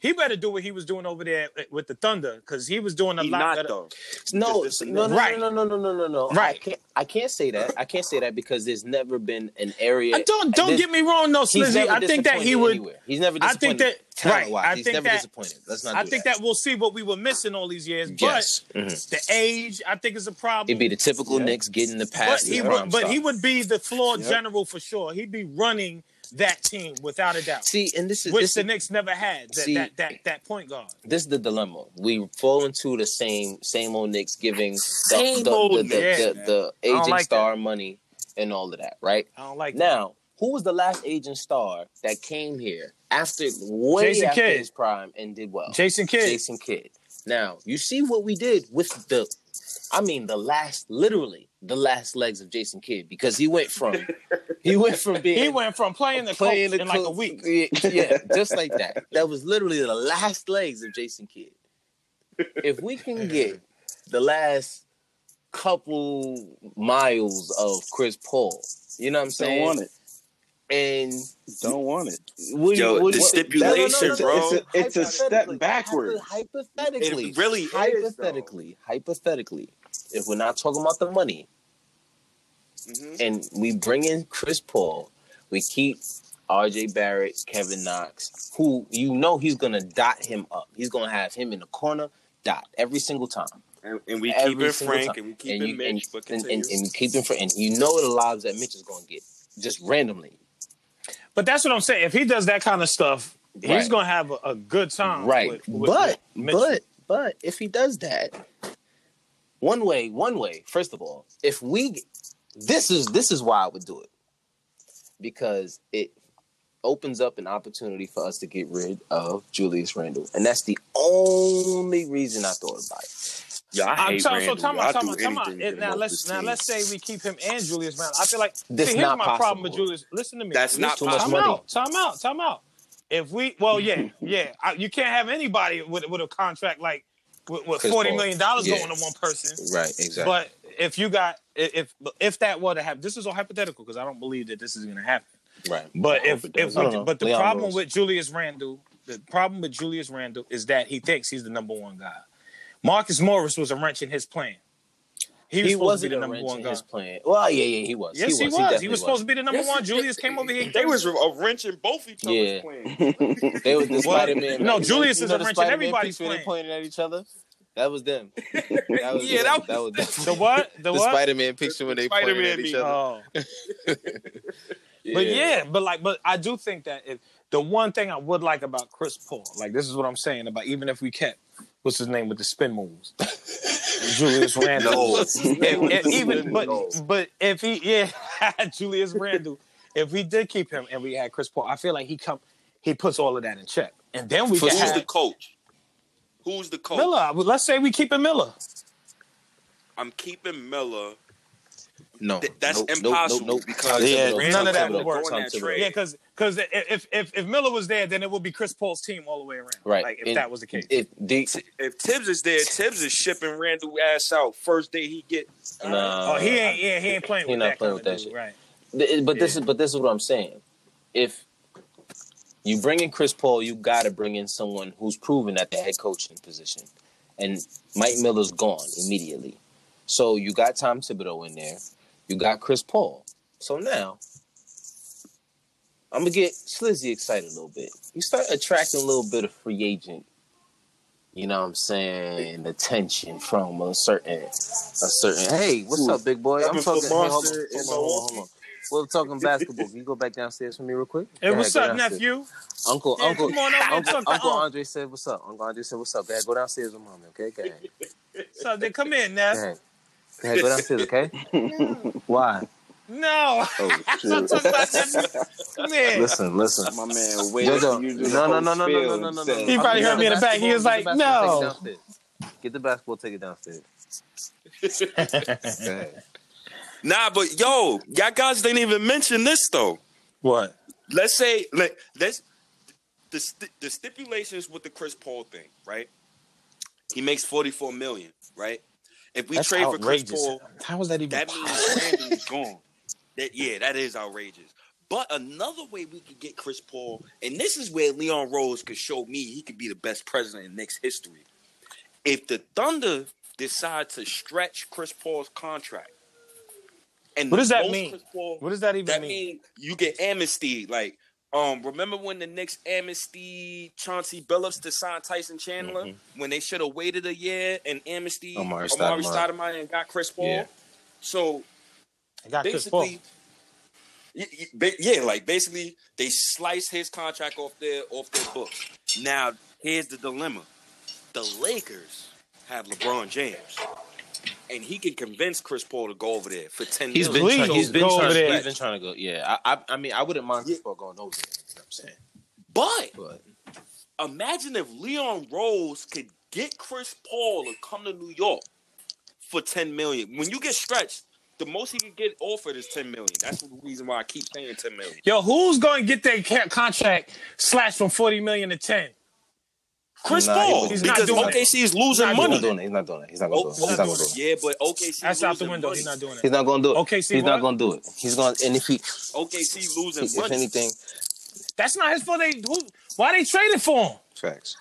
Speaker 3: He better do what he was doing over there with the Thunder because he was doing a
Speaker 2: He
Speaker 3: lot
Speaker 2: not
Speaker 3: better.
Speaker 2: though.
Speaker 1: No,
Speaker 2: This- this-
Speaker 1: no, no,
Speaker 3: Right.
Speaker 1: no, no, no, no, no, no. I
Speaker 3: Right.
Speaker 1: can't. I can't say that. I can't say that because there's never been an area.
Speaker 3: Uh, don't don't
Speaker 1: This-
Speaker 3: get me wrong, no,
Speaker 1: He's
Speaker 3: Slizzy. I think that he
Speaker 1: disappointed
Speaker 3: would.
Speaker 1: Anywhere. He's never disappointed.
Speaker 3: I think that-
Speaker 1: talent-wise.
Speaker 3: right, I
Speaker 1: He's
Speaker 3: think
Speaker 1: never
Speaker 3: that-
Speaker 1: disappointed. Let's not.
Speaker 3: I think that we'll see what we were missing all these years.
Speaker 1: Yes.
Speaker 3: But
Speaker 1: Mhm.
Speaker 3: the age, I think, is a problem.
Speaker 1: It'd be the typical
Speaker 4: Yeah.
Speaker 1: Knicks getting the
Speaker 3: but
Speaker 1: pass.
Speaker 3: he would, but he would be the floor
Speaker 4: Yep.
Speaker 3: general for sure. He'd be running that team without a doubt,
Speaker 1: see, and this is
Speaker 3: which
Speaker 1: this
Speaker 3: the
Speaker 1: is,
Speaker 3: Knicks never had. That,
Speaker 1: See-
Speaker 3: that that that point guard.
Speaker 1: this is the dilemma. We fall into the same same old Knicks giving the
Speaker 2: Same
Speaker 1: the,
Speaker 2: old
Speaker 1: the, the,
Speaker 3: Knicks,
Speaker 1: the,
Speaker 2: man.
Speaker 1: the
Speaker 3: I
Speaker 1: aging
Speaker 3: like
Speaker 1: star money and all of that, right?
Speaker 3: I don't like that.
Speaker 1: Now, who was the last agent star that came here after way
Speaker 3: Jason
Speaker 1: after
Speaker 3: Kidd.
Speaker 1: his prime and did well?
Speaker 3: Jason Kidd.
Speaker 1: Jason Kidd. Now, you see what we did with the I mean the last literally the last legs of Jason Kidd because he went from he went from being
Speaker 3: He went from playing the
Speaker 1: playing
Speaker 3: coach
Speaker 1: the
Speaker 3: in like a week. [laughs]
Speaker 1: Yeah, yeah, just like that. That was literally the last legs of Jason Kidd. If we can get the last couple miles of Chris Paul, you know what I'm saying?
Speaker 4: Don't want it.
Speaker 1: And
Speaker 4: Don't want it.
Speaker 1: what,
Speaker 2: Yo,
Speaker 1: what,
Speaker 2: the
Speaker 1: what-
Speaker 2: stipulation,
Speaker 1: no, no, no, no,
Speaker 2: bro.
Speaker 4: It's a- it's a step
Speaker 1: hypothetically,
Speaker 4: backwards.
Speaker 1: Hypothetically,
Speaker 2: It really is,
Speaker 1: hypothetically, hypothetically, if we're not talking about the money,
Speaker 2: Mhm.
Speaker 1: and we bring in Chris Paul, we keep RJ Barrett, Kevin Knox, who you know he's gonna dot him up. He's gonna have him in the corner, dot every single time.
Speaker 2: And, and we
Speaker 1: Every
Speaker 2: keep it Frank
Speaker 1: time.
Speaker 2: and we keep
Speaker 1: and
Speaker 2: it
Speaker 1: you,
Speaker 2: Mitch,
Speaker 1: and,
Speaker 2: but
Speaker 1: and, and, and you keep him for, and you know the lives that Mitch is gonna get just randomly.
Speaker 3: But that's what I'm saying. If he does that kind of stuff, he's gonna have a, a good time.
Speaker 1: right
Speaker 3: with- with-
Speaker 1: but
Speaker 3: with Mitchell.
Speaker 1: but but if he does that one way one way first of all if we this is this is why i would do it because it opens up an opportunity for us to get rid of julius randle and that's the only reason i thought about it
Speaker 2: Yeah, I
Speaker 3: I'm
Speaker 2: hate
Speaker 3: telling, so
Speaker 2: Randle.
Speaker 3: time
Speaker 2: yo. I
Speaker 3: out, time
Speaker 2: do
Speaker 3: out, time out.
Speaker 2: anything
Speaker 3: Now let's now
Speaker 2: team.
Speaker 3: let's say we keep him and Julius Randle. I feel like
Speaker 1: This
Speaker 3: see, here's
Speaker 1: not
Speaker 3: my problem with. Julius. Listen to me.
Speaker 2: That's not
Speaker 1: too much
Speaker 3: time
Speaker 1: money.
Speaker 3: out. Time out. Time out. If we, well, yeah, yeah, I, you can't have anybody with with a contract like with, with forty
Speaker 1: Paul.
Speaker 3: million dollars
Speaker 1: Yeah.
Speaker 3: going to one person.
Speaker 1: right exactly
Speaker 3: But if you got if if that were to happen, this is all hypothetical because I don't believe that this is going to happen.
Speaker 1: right
Speaker 3: But if if we, but the
Speaker 1: Leon
Speaker 3: problem
Speaker 1: Rose.
Speaker 3: with Julius Randle, the problem with Julius Randle is that he thinks he's the number one guy. Marcus Morris was a wrench in his plan. He was
Speaker 1: he
Speaker 3: supposed to
Speaker 1: wasn't
Speaker 3: be the number one
Speaker 1: in
Speaker 3: guy.
Speaker 1: his plan well yeah yeah he was
Speaker 3: Yes, he was. He,
Speaker 1: definitely
Speaker 3: was supposed to be the number
Speaker 2: Yes,
Speaker 3: one. Julius came over here.
Speaker 2: They was a wrench in both each other's
Speaker 1: Yeah.
Speaker 2: plans. [laughs]
Speaker 1: They was the [laughs]
Speaker 3: Well,
Speaker 1: Spider Man.
Speaker 3: no, Julius is a wrench in everybody's
Speaker 1: They
Speaker 3: plan.
Speaker 1: pointed at each other. That was them. [laughs] That was
Speaker 2: Yeah,
Speaker 1: them.
Speaker 2: that was-
Speaker 1: them.
Speaker 3: The what? The,
Speaker 1: the
Speaker 3: what?
Speaker 1: Spider Man picture when they pointed
Speaker 2: Spider-Man
Speaker 1: at each other.
Speaker 3: Oh. But yeah, but like, but I do think that if the one thing I would like about Chris Paul, like this is what I'm saying about even if we kept what's his name with the spin moves, [laughs] Julius Randle.
Speaker 2: No.
Speaker 3: If- if- even but
Speaker 2: No.
Speaker 3: but if he yeah [laughs] Julius Randle, if we did keep him and we had Chris Paul, I feel like he come he puts all of that in check, and then we
Speaker 2: Who's
Speaker 3: can
Speaker 2: the coach? Who's the coach?
Speaker 3: Miller. Let's say we keep him Miller.
Speaker 2: I'm keeping Miller.
Speaker 1: No,
Speaker 2: Th- that's
Speaker 1: nope, nope,
Speaker 2: impossible
Speaker 1: nope, nope.
Speaker 2: because
Speaker 3: Yeah,
Speaker 2: Randle
Speaker 3: none of that would work.
Speaker 2: going that trade.
Speaker 3: Yeah, because because if, if if Miller was there, then it would be Chris Paul's team all the way around.
Speaker 1: Right.
Speaker 3: Like if
Speaker 1: And
Speaker 3: that was the case.
Speaker 1: If the
Speaker 2: If Tibbs is there, Tibbs is shipping Randle ass out first day he get.
Speaker 1: nah,
Speaker 3: oh, he ain't. Yeah, he ain't playing
Speaker 1: He
Speaker 3: with
Speaker 1: not
Speaker 3: that.
Speaker 1: playing with that
Speaker 3: dude,
Speaker 1: shit.
Speaker 3: Right.
Speaker 1: Th- But this is but this is what I'm saying. If you bring in Chris Paul, you got to bring in someone who's proven at the head coaching position, and Mike Miller's gone immediately. So you got Tom Thibodeau in there, you got Chris Paul. So now I'm gonna get Slizzy excited a little bit. You start attracting a little bit of free agent. You know what I'm saying? Attention from a certain, a certain. Hey, what's up, big boy? I'm talking. Hey, hold on, hold on, hold on. We're talking basketball. Can you go back downstairs for me real quick?
Speaker 3: Hey,
Speaker 1: Go
Speaker 3: what's
Speaker 1: ahead,
Speaker 3: up, nephew?
Speaker 1: Uncle,
Speaker 3: Yeah,
Speaker 1: Uncle,
Speaker 3: come on over and
Speaker 1: Uncle,
Speaker 3: talk to
Speaker 1: Uncle Andre said, "What's up?" Uncle Andre said, "What's up?" Go ahead, go downstairs with mommy. Okay, go ahead.
Speaker 3: So they come in,
Speaker 1: Go
Speaker 3: Neff.
Speaker 1: Ahead. Go downstairs. Okay. [laughs] Why?
Speaker 3: No,
Speaker 1: Oh [laughs] shit!
Speaker 3: talking about nephew. Come in.
Speaker 1: Listen, listen.
Speaker 4: My man, wait
Speaker 1: Yo, yo,
Speaker 4: you do
Speaker 1: no, no, no, no, no, no, no, no, no.
Speaker 3: He probably heard me in the back. He was like,
Speaker 1: get the basketball,
Speaker 3: no.
Speaker 1: take it downstairs. Get the basketball, take it downstairs. Go.
Speaker 2: Nah, but yo, y'all guys didn't even mention this though.
Speaker 3: What?
Speaker 2: Let's say let let's the st- the stipulations with the Chris Paul thing, right? He makes forty four million, right? If we
Speaker 3: That's
Speaker 2: trade for Chris
Speaker 3: outrageous.
Speaker 2: Paul,
Speaker 3: How is that even
Speaker 2: that
Speaker 3: possible? [laughs]
Speaker 2: means Randle is gone. That yeah, that is outrageous. But another way we could get Chris Paul, and this is where Leon Rose could show me he could be the best president in Knicks history. If the Thunder decide to stretch Chris Paul's contract, and
Speaker 3: What does that mean?
Speaker 2: Paul,
Speaker 3: What does that even
Speaker 2: that
Speaker 3: mean?
Speaker 2: mean you get amnesty. Like, um, remember when the Knicks amnesty Chauncey Billups to sign Tyson Chandler when they should have waited a year and amnesty
Speaker 1: Amar'e
Speaker 2: Amar'e
Speaker 1: Stoudemire.
Speaker 2: Stoudemire and got Chris Paul.
Speaker 1: Yeah.
Speaker 2: So
Speaker 3: I got Chris Paul.
Speaker 2: basically, y- y- ba- yeah, like basically they sliced his contract off their off their books. Now here's the dilemma: the Lakers have LeBron James, and he can convince Chris Paul to go over there for ten.
Speaker 1: He's been, trying, he's been
Speaker 3: go
Speaker 1: trying.
Speaker 3: there.
Speaker 1: He's been trying to go. Yeah, I, I, I mean, I wouldn't mind Chris Paul going over there. You know what I'm saying?
Speaker 2: but
Speaker 1: But
Speaker 2: imagine if Leon Rose could get Chris Paul to come to New York for ten million. When you get stretched, the most he can get offered is ten million. That's the reason why I keep saying ten million.
Speaker 3: Yo, who's going to get their ca- contract slashed from 40 million to 10?
Speaker 2: Chris
Speaker 1: Nah,
Speaker 2: Paul,
Speaker 3: he's not
Speaker 2: because
Speaker 3: doing
Speaker 2: OKC is
Speaker 3: He's
Speaker 2: losing
Speaker 3: not
Speaker 1: he's
Speaker 2: money.
Speaker 1: not doing it. He's not doing it. He's not going to do it. He's not going to do it.
Speaker 2: yeah, but OKC
Speaker 3: That's out the window.
Speaker 2: money.
Speaker 3: He's not doing it.
Speaker 1: He's not going to do it.
Speaker 3: OKC
Speaker 1: He's not going to do it. He's going. And if he,
Speaker 2: OKC losing
Speaker 1: if
Speaker 2: money.
Speaker 1: anything,
Speaker 3: That's not his fault. They who, why they traded for him?
Speaker 1: facts.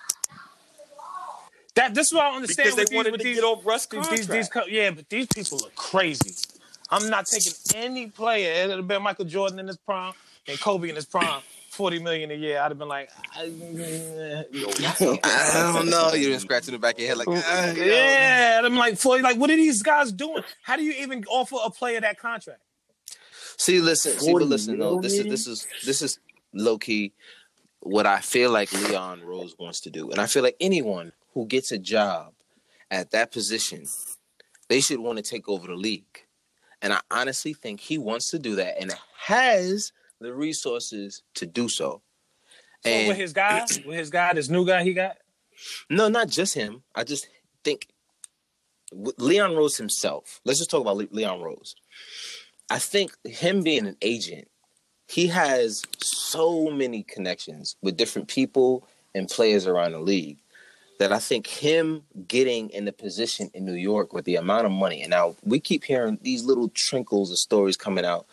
Speaker 3: That this is what I understand
Speaker 2: because they
Speaker 3: with these
Speaker 2: wanted
Speaker 3: with
Speaker 2: to
Speaker 3: these,
Speaker 2: get off Russ
Speaker 3: these,
Speaker 2: contract.
Speaker 3: these, these yeah, but these people are crazy. I'm not taking any player. It would have been Michael Jordan in his prime and Kobe in his prime. Forty million a year. I'd have been like, I,
Speaker 1: I don't know. You're just scratching the back of your head like, ah, you know.
Speaker 3: yeah. I'm like, forty. Like, what are these guys doing? How do you even offer a player that contract?
Speaker 1: See, listen, see, but listen, though, this is this is this is low key what I feel like Leon Rose wants to do, and I feel like anyone who gets a job at that position, they should want to take over the league, and I honestly think he wants to do that and has the resources to do so.
Speaker 3: So
Speaker 1: And
Speaker 3: with his guy, [clears throat] with his guy, this new guy he got.
Speaker 1: no, not just him. I just think Leon Rose himself. Let's just talk about Le- Leon Rose. I think him being an agent, he has so many connections with different people and players around the league that I think him getting in the position in New York with the amount of money, and now we keep hearing these little trinkles of stories coming out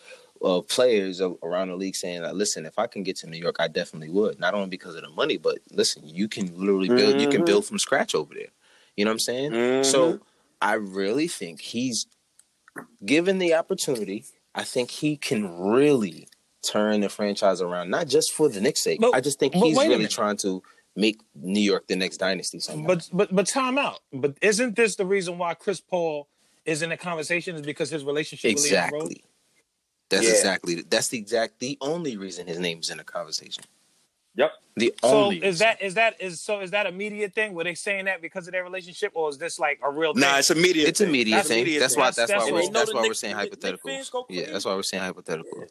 Speaker 1: of players around the league saying, that, "Listen, if I can get to New York, I definitely would. Not only because of the money, but listen, you can literally build. You can mm-hmm. build from scratch over there. You know what I'm saying? So mm-hmm. I really think he's given the opportunity. I think he can really turn the franchise around, not just for the Knicks' sake.
Speaker 3: But-
Speaker 1: I just think he's really trying to make New York the next dynasty somehow.
Speaker 3: But but but time out. But isn't this the reason why Chris Paul is in the conversation? Is because his relationship with Leon Rose?
Speaker 1: exactly. That's
Speaker 2: Yeah.
Speaker 1: exactly that's the exact the only reason his name's in the conversation.
Speaker 2: Yep.
Speaker 1: The
Speaker 3: So
Speaker 1: only
Speaker 3: is that is that is so is that a media thing? Were they saying that because of their relationship, or is this like a real thing?
Speaker 2: Nah, it's a media.
Speaker 1: it's a media
Speaker 2: That's a
Speaker 1: thing.
Speaker 2: media
Speaker 1: that's
Speaker 2: thing.
Speaker 1: why that's,
Speaker 3: That's-
Speaker 1: why
Speaker 3: that's
Speaker 1: we're that's why we're saying
Speaker 2: Knicks fans
Speaker 1: hypotheticals.
Speaker 2: go
Speaker 1: Yeah, that's why we're saying hypothetical.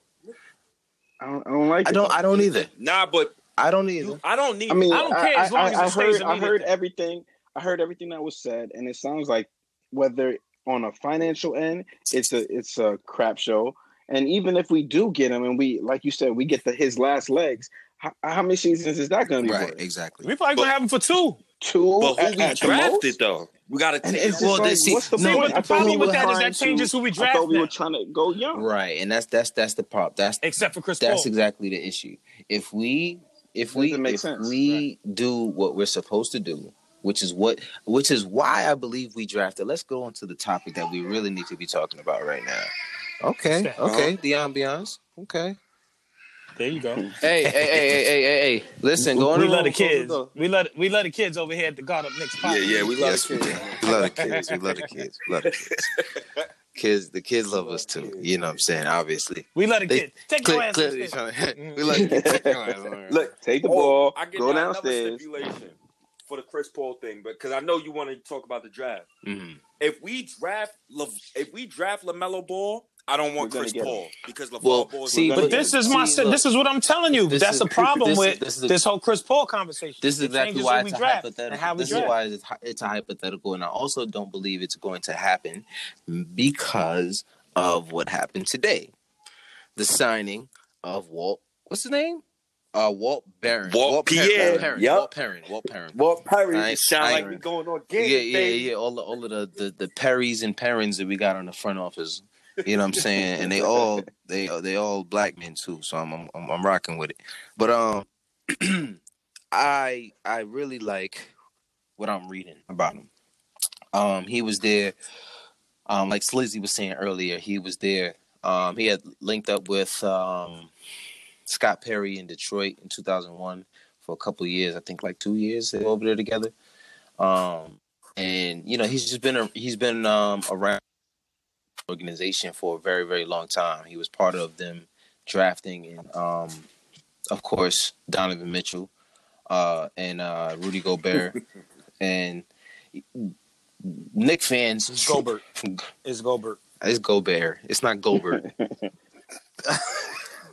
Speaker 4: I don't, I don't like.
Speaker 1: I don't. I don't either.
Speaker 2: Nah, but
Speaker 1: I don't either.
Speaker 2: I don't need.
Speaker 4: I mean,
Speaker 3: I don't care as long as it
Speaker 4: I
Speaker 3: stays
Speaker 4: heard, I heard everything. I heard everything that was said, and it sounds like whether on a financial end, it's a it's a crap show. And even if we do get him, and we like you said, we get the his last legs. How, how many seasons is that going to be?
Speaker 1: Right.
Speaker 4: for?
Speaker 1: Exactly.
Speaker 3: We probably gonna have him for two.
Speaker 4: Two.
Speaker 2: but
Speaker 4: at-
Speaker 2: who we
Speaker 4: at the
Speaker 2: drafted
Speaker 4: most?
Speaker 2: though? We got to take.
Speaker 1: Well,
Speaker 4: like,
Speaker 1: this- see-
Speaker 4: what's the
Speaker 1: no,
Speaker 4: point?
Speaker 1: but the
Speaker 3: problem with that is that changes
Speaker 4: to-
Speaker 3: who we
Speaker 4: I
Speaker 3: draft
Speaker 4: thought we
Speaker 3: now.
Speaker 4: were trying to go young.
Speaker 1: Right. And that's that's that's the problem. That's
Speaker 3: Except for Chris
Speaker 1: that's
Speaker 3: Paul.
Speaker 1: exactly the issue. If we if we
Speaker 4: make
Speaker 1: if
Speaker 4: sense.
Speaker 1: we do what we're supposed to do, which is what which is why I believe we drafted. Let's go on to the topic that we really need to be talking about right now. Okay.
Speaker 3: What's?
Speaker 1: Okay. The ambiance. Okay.
Speaker 3: There you go. [laughs]
Speaker 1: Hey, hey, hey, hey, hey, hey, hey. Listen, go on
Speaker 3: we
Speaker 1: the
Speaker 3: love the
Speaker 1: go, go,
Speaker 3: kids. We love we love the kids over here at the Guard Up Knicks
Speaker 2: Yeah,
Speaker 3: podcast.
Speaker 2: yeah, we love
Speaker 1: Yes,
Speaker 2: the
Speaker 1: we [laughs]
Speaker 2: kids.
Speaker 1: We love the kids. We love the kids. We love the kids. [laughs] Kids, the kids love us too. You know what I'm saying? Obviously.
Speaker 3: We love the
Speaker 1: They
Speaker 3: kids. Take your
Speaker 1: Clear,
Speaker 3: ass on
Speaker 1: clearly to, we love the kids. Take your ass on.
Speaker 2: Look,
Speaker 4: Take the
Speaker 2: oh,
Speaker 4: ball,
Speaker 2: I get
Speaker 4: go
Speaker 2: down
Speaker 4: downstairs.
Speaker 2: Another stipulation for the Chris Paul thing, but because I know you want to talk about the draft.
Speaker 1: Mhm.
Speaker 2: If we draft, if we draft Lamelo Ball, I don't want Chris
Speaker 4: get him.
Speaker 2: Paul because LeVar
Speaker 1: Well,
Speaker 2: Ball
Speaker 1: see,
Speaker 4: but
Speaker 3: But this is my
Speaker 1: See, look,
Speaker 3: this is what I'm telling you. That's
Speaker 1: is-
Speaker 3: the problem
Speaker 1: this-
Speaker 3: with
Speaker 1: this
Speaker 3: this,
Speaker 1: is the-
Speaker 3: whole Chris Paul conversation.
Speaker 1: This is exactly why
Speaker 3: we
Speaker 1: it's a
Speaker 3: draft and
Speaker 1: hypothetical.
Speaker 3: how we
Speaker 1: This is why it's, it's a hypothetical, and I also don't believe it's going to happen because of what happened today. The signing of Walt. What's his name? Uh, Walt Barron.
Speaker 2: Walt
Speaker 1: Perrin,
Speaker 2: Pierre,
Speaker 1: Walt Perrin.
Speaker 2: yup.
Speaker 1: Walt Perrin. Walt Perrin.
Speaker 2: Walt Perry.
Speaker 1: I-
Speaker 2: sound
Speaker 1: I-
Speaker 2: like we going on
Speaker 1: Yeah,
Speaker 2: game.
Speaker 1: yeah, yeah. All the, all of the, the the Perrys and Perrins that we got on the front office. You know what I'm saying? And they all they they all black men too. So I'm I'm I'm, rocking with it. But um, [clears throat] I I really like what I'm reading about him. Um, he was there. Um, like Slizzy was saying earlier, he was there. Um, he had linked up with um Scott Perry in Detroit in 2001 for a couple years. I think like two years they were over there together. Um, and you know he's just been a, he's been um, around organization for a very very long time. He was part of them drafting and um, of course Donovan Mitchell uh, and uh, Rudy Gobert [laughs] and Knick fans.
Speaker 3: It's Gobert. It's Gobert.
Speaker 1: It's Gobert. It's not Gobert. [laughs]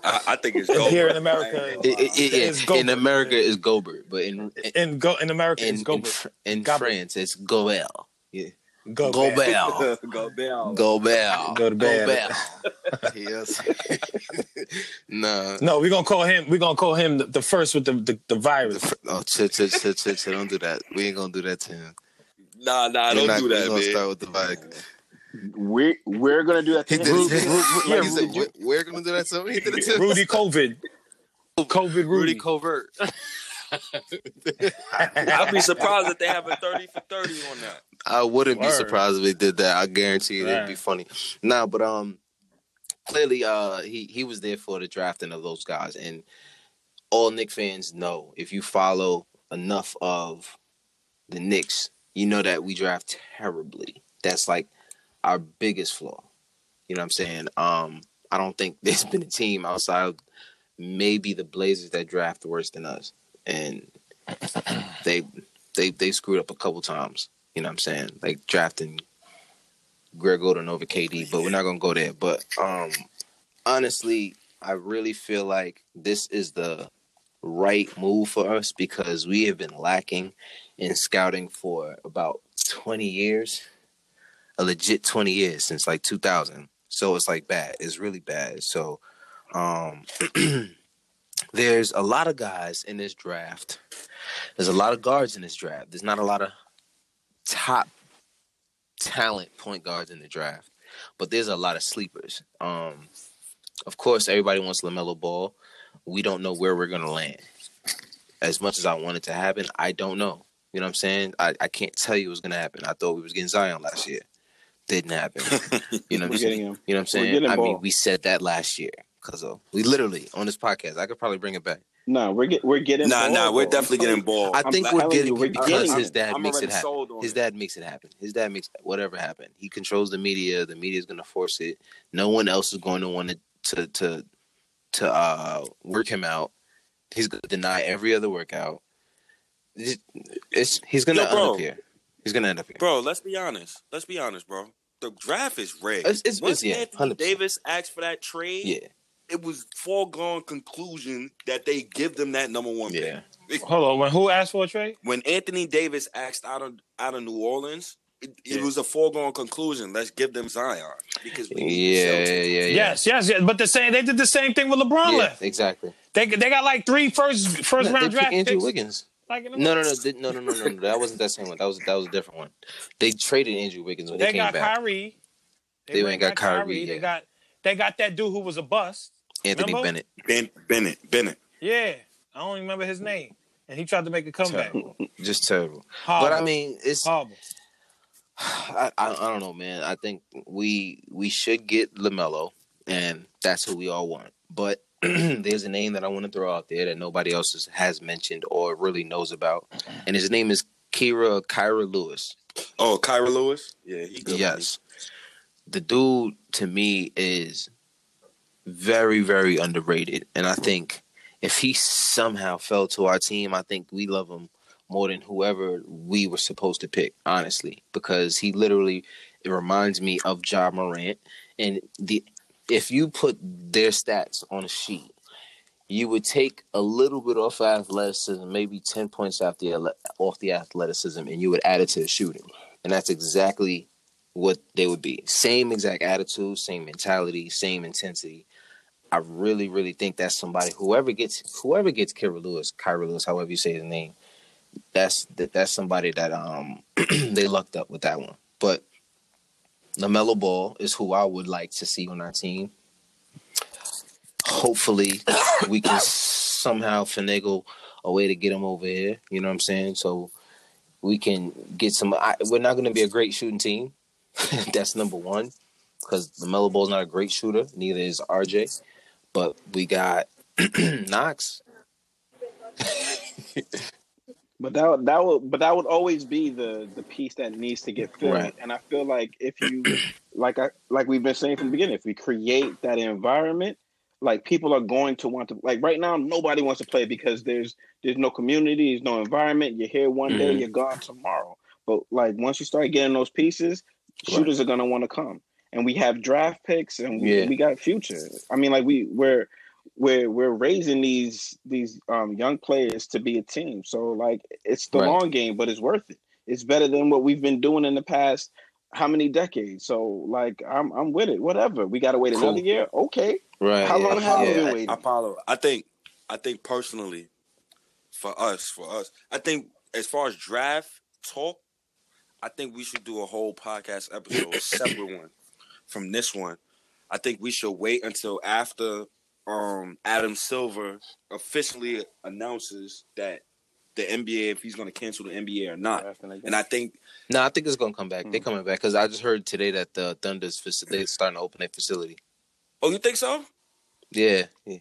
Speaker 2: I, I think it's
Speaker 3: And here in America,
Speaker 1: It- it- it-
Speaker 3: It's
Speaker 1: in
Speaker 3: Gobert.
Speaker 1: America, it's Gobert, but in
Speaker 3: in go in America,
Speaker 1: in
Speaker 3: it's Gobert.
Speaker 1: Fr- in France, it's Gobert. Yeah,
Speaker 3: Gobert.
Speaker 1: Gobert.
Speaker 2: Gobert.
Speaker 1: Gobert.
Speaker 3: Go to bed.
Speaker 1: Gobert. yes. [laughs] nah.
Speaker 3: No, we're gonna call him. We're gonna call him the, the first with the the, the virus.
Speaker 1: Oh, chill, chill, chill, chill, chill. Don't do that. We ain't gonna do that to him.
Speaker 2: Nah, nah,
Speaker 1: We're
Speaker 2: don't
Speaker 1: not-
Speaker 2: do
Speaker 1: we're gonna
Speaker 2: man.
Speaker 1: start with the mic.
Speaker 4: We we're gonna do that. To
Speaker 1: He
Speaker 4: him.
Speaker 1: did
Speaker 3: Rudy-
Speaker 1: it. Like
Speaker 3: yeah,
Speaker 1: said, we're, we're gonna do that to him. He did it to
Speaker 3: Rudy COVID. COVID Rudy.
Speaker 1: Rudy Covert.
Speaker 2: I'd be surprised if they have a 30 for 30 on that.
Speaker 1: I wouldn't be surprised if they did that. I guarantee you, it'd be
Speaker 3: Right.
Speaker 1: funny. Nah, but um, clearly, uh, he he was there for the drafting of those guys, and all Knick fans know if you follow enough of the Knicks, you know that we draft terribly. That's like our biggest flaw. You know what I'm saying? Um, I don't think [laughs] there's been a team outside of maybe the Blazers that draft worse than us, and they they they screwed up a couple times. You know what I'm saying? Like drafting Greg Oden over KD, but we're not gonna go there. But um honestly, I really feel like this is the right move for us because we have been lacking in scouting for about 20 years. A legit 20 years since like 2000. So it's like bad. It's really bad. So um [clears throat] there's a lot of guys in this draft. There's a lot of guards in this draft. There's not a lot of top talent point guards in the draft, but there's a lot of sleepers. Um, of course, everybody wants Lamelo Ball. We don't know where we're gonna land. As much as I want it to happen, I don't know. You know what I'm saying? I, I can't tell you what's gonna happen. I thought we was getting Zion last year. Didn't happen. [laughs] You know what I'm saying?
Speaker 4: getting him.
Speaker 1: You know what I'm saying? I mean, we said that last year because of we literally on this podcast. I could probably bring it back.
Speaker 4: No, we're get we're getting.
Speaker 2: Nah,
Speaker 4: ball,
Speaker 2: nah, we're
Speaker 4: bro.
Speaker 2: definitely getting ball.
Speaker 1: I
Speaker 4: I'm
Speaker 1: think we're getting
Speaker 4: you, we're
Speaker 1: because
Speaker 4: getting
Speaker 1: his dad
Speaker 2: I'm
Speaker 1: makes it happen. His
Speaker 2: it.
Speaker 1: dad makes it happen. His dad makes whatever happen. He controls the media. The media is going to force it. No one else is going to want to to to to uh, work him out. He's going to deny every other workout. It's, it's- he's going to end
Speaker 2: bro.
Speaker 1: up here. He's going to end up here.
Speaker 2: Bro, let's be honest. Let's be honest, bro. The draft is rigged.
Speaker 1: It's- it's-
Speaker 2: Once
Speaker 1: yeah,
Speaker 2: Anthony
Speaker 1: 100%.
Speaker 2: Davis asked for that trade,
Speaker 1: Yeah,
Speaker 2: it was foregone conclusion that they give them that number one
Speaker 1: Yeah.
Speaker 2: pick.
Speaker 3: Hold on. When who asked for a trade?
Speaker 2: When Anthony Davis asked out of out of New Orleans, it, it
Speaker 3: Yeah.
Speaker 2: was a foregone conclusion. Let's give them Zion because we need
Speaker 1: Yeah, yeah, yeah.
Speaker 3: Yes, yes, yes. But the same, they did the same thing with LeBron
Speaker 1: Yeah,
Speaker 3: left.
Speaker 1: exactly.
Speaker 3: They they got like three first first
Speaker 1: No,
Speaker 3: round
Speaker 1: they
Speaker 3: draft
Speaker 1: picked Andrew
Speaker 3: picks.
Speaker 1: Wiggins.
Speaker 3: Like
Speaker 1: No, no, no, they- no, no, no, no, no. That wasn't that same one. That was that was a different one. They traded Andrew Wiggins when they,
Speaker 3: They
Speaker 1: came
Speaker 3: got
Speaker 1: back.
Speaker 3: Kyrie.
Speaker 1: They
Speaker 3: went
Speaker 1: ain't got Kyrie,
Speaker 3: They
Speaker 1: yeah.
Speaker 3: got they got that dude who was a bust.
Speaker 1: Anthony
Speaker 3: Remember?
Speaker 1: Bennett.
Speaker 2: Ben, Bennett, Bennett.
Speaker 3: Yeah, I don't remember his name, and he tried to make a comeback.
Speaker 1: Terrible. Just terrible.
Speaker 3: Horrible.
Speaker 1: But I mean, it's
Speaker 3: horrible. [sighs]
Speaker 1: I, I I don't know, man. I think we we should get Lamelo, and that's who we all want. But [clears throat] there's a name that I want to throw out there that nobody else has, has mentioned or really knows about, and his name is Kira Kyra Lewis.
Speaker 2: Oh, Kyra Lewis. Yeah, he good.
Speaker 1: yes, the dude to me is very very underrated, and I think if he somehow fell to our team, I think we love him more than whoever we were supposed to pick, honestly, because he literally it reminds me of Ja Morant. And the if you put their stats on a sheet, you would take a little bit off athleticism, maybe ten points off the off the athleticism, and you would add it to the shooting, and that's exactly what they would be. Same exact attitude, same mentality, same intensity. I really, really think that's somebody. Whoever gets, whoever gets Kyra Lewis, Kyra Lewis, however you say his name, that's that, that's somebody that um [clears throat] they lucked up with that one. But Lamelo Ball is who I would like to see on our team. Hopefully, we can somehow finagle a way to get him over here. You know what I'm saying? So we can get some. I, we're not going to be a great shooting team. [laughs] that's number one because Lamelo is not a great shooter. Neither is RJ. But we got [clears throat] Knox.
Speaker 4: But that would- that would but that would always be the the piece that needs to get filled.
Speaker 1: Right.
Speaker 4: And I feel like if you like I like we've been saying from the beginning, if we create that environment, like people are going to want to like right now nobody wants to play because there's there's no community, there's no environment. You're here one day,
Speaker 1: Mhm.
Speaker 4: you're gone tomorrow. But like once you start getting those pieces, shooters are gonna want to come. And we have draft picks and we,
Speaker 1: Yeah.
Speaker 4: we got future. I mean like we we're we're we're raising these these um young players to be a team. So like it's the
Speaker 1: Right.
Speaker 4: long game, but it's worth it. It's better than what we've been doing in the past how many decades. So like I'm I'm with it. Whatever. We gotta wait
Speaker 1: Cool.
Speaker 4: another year. Okay.
Speaker 1: Right.
Speaker 4: How long have you
Speaker 1: yeah.
Speaker 4: been waiting?
Speaker 2: Apollo. I think I think personally, for us, for us, I think as far as draft talk, I think we should do a whole podcast episode, a separate [coughs] one from this one. I think we should wait until after um Adam Silver officially announces that the NBA if he's going to cancel the NBA or not. And I think
Speaker 1: No, I think it's gonna come back.
Speaker 4: Hmm.
Speaker 1: They're coming back because I just heard today that the Thunder's faci- they're starting to open their facility.
Speaker 2: Oh, you think so?
Speaker 1: Yeah, yeah.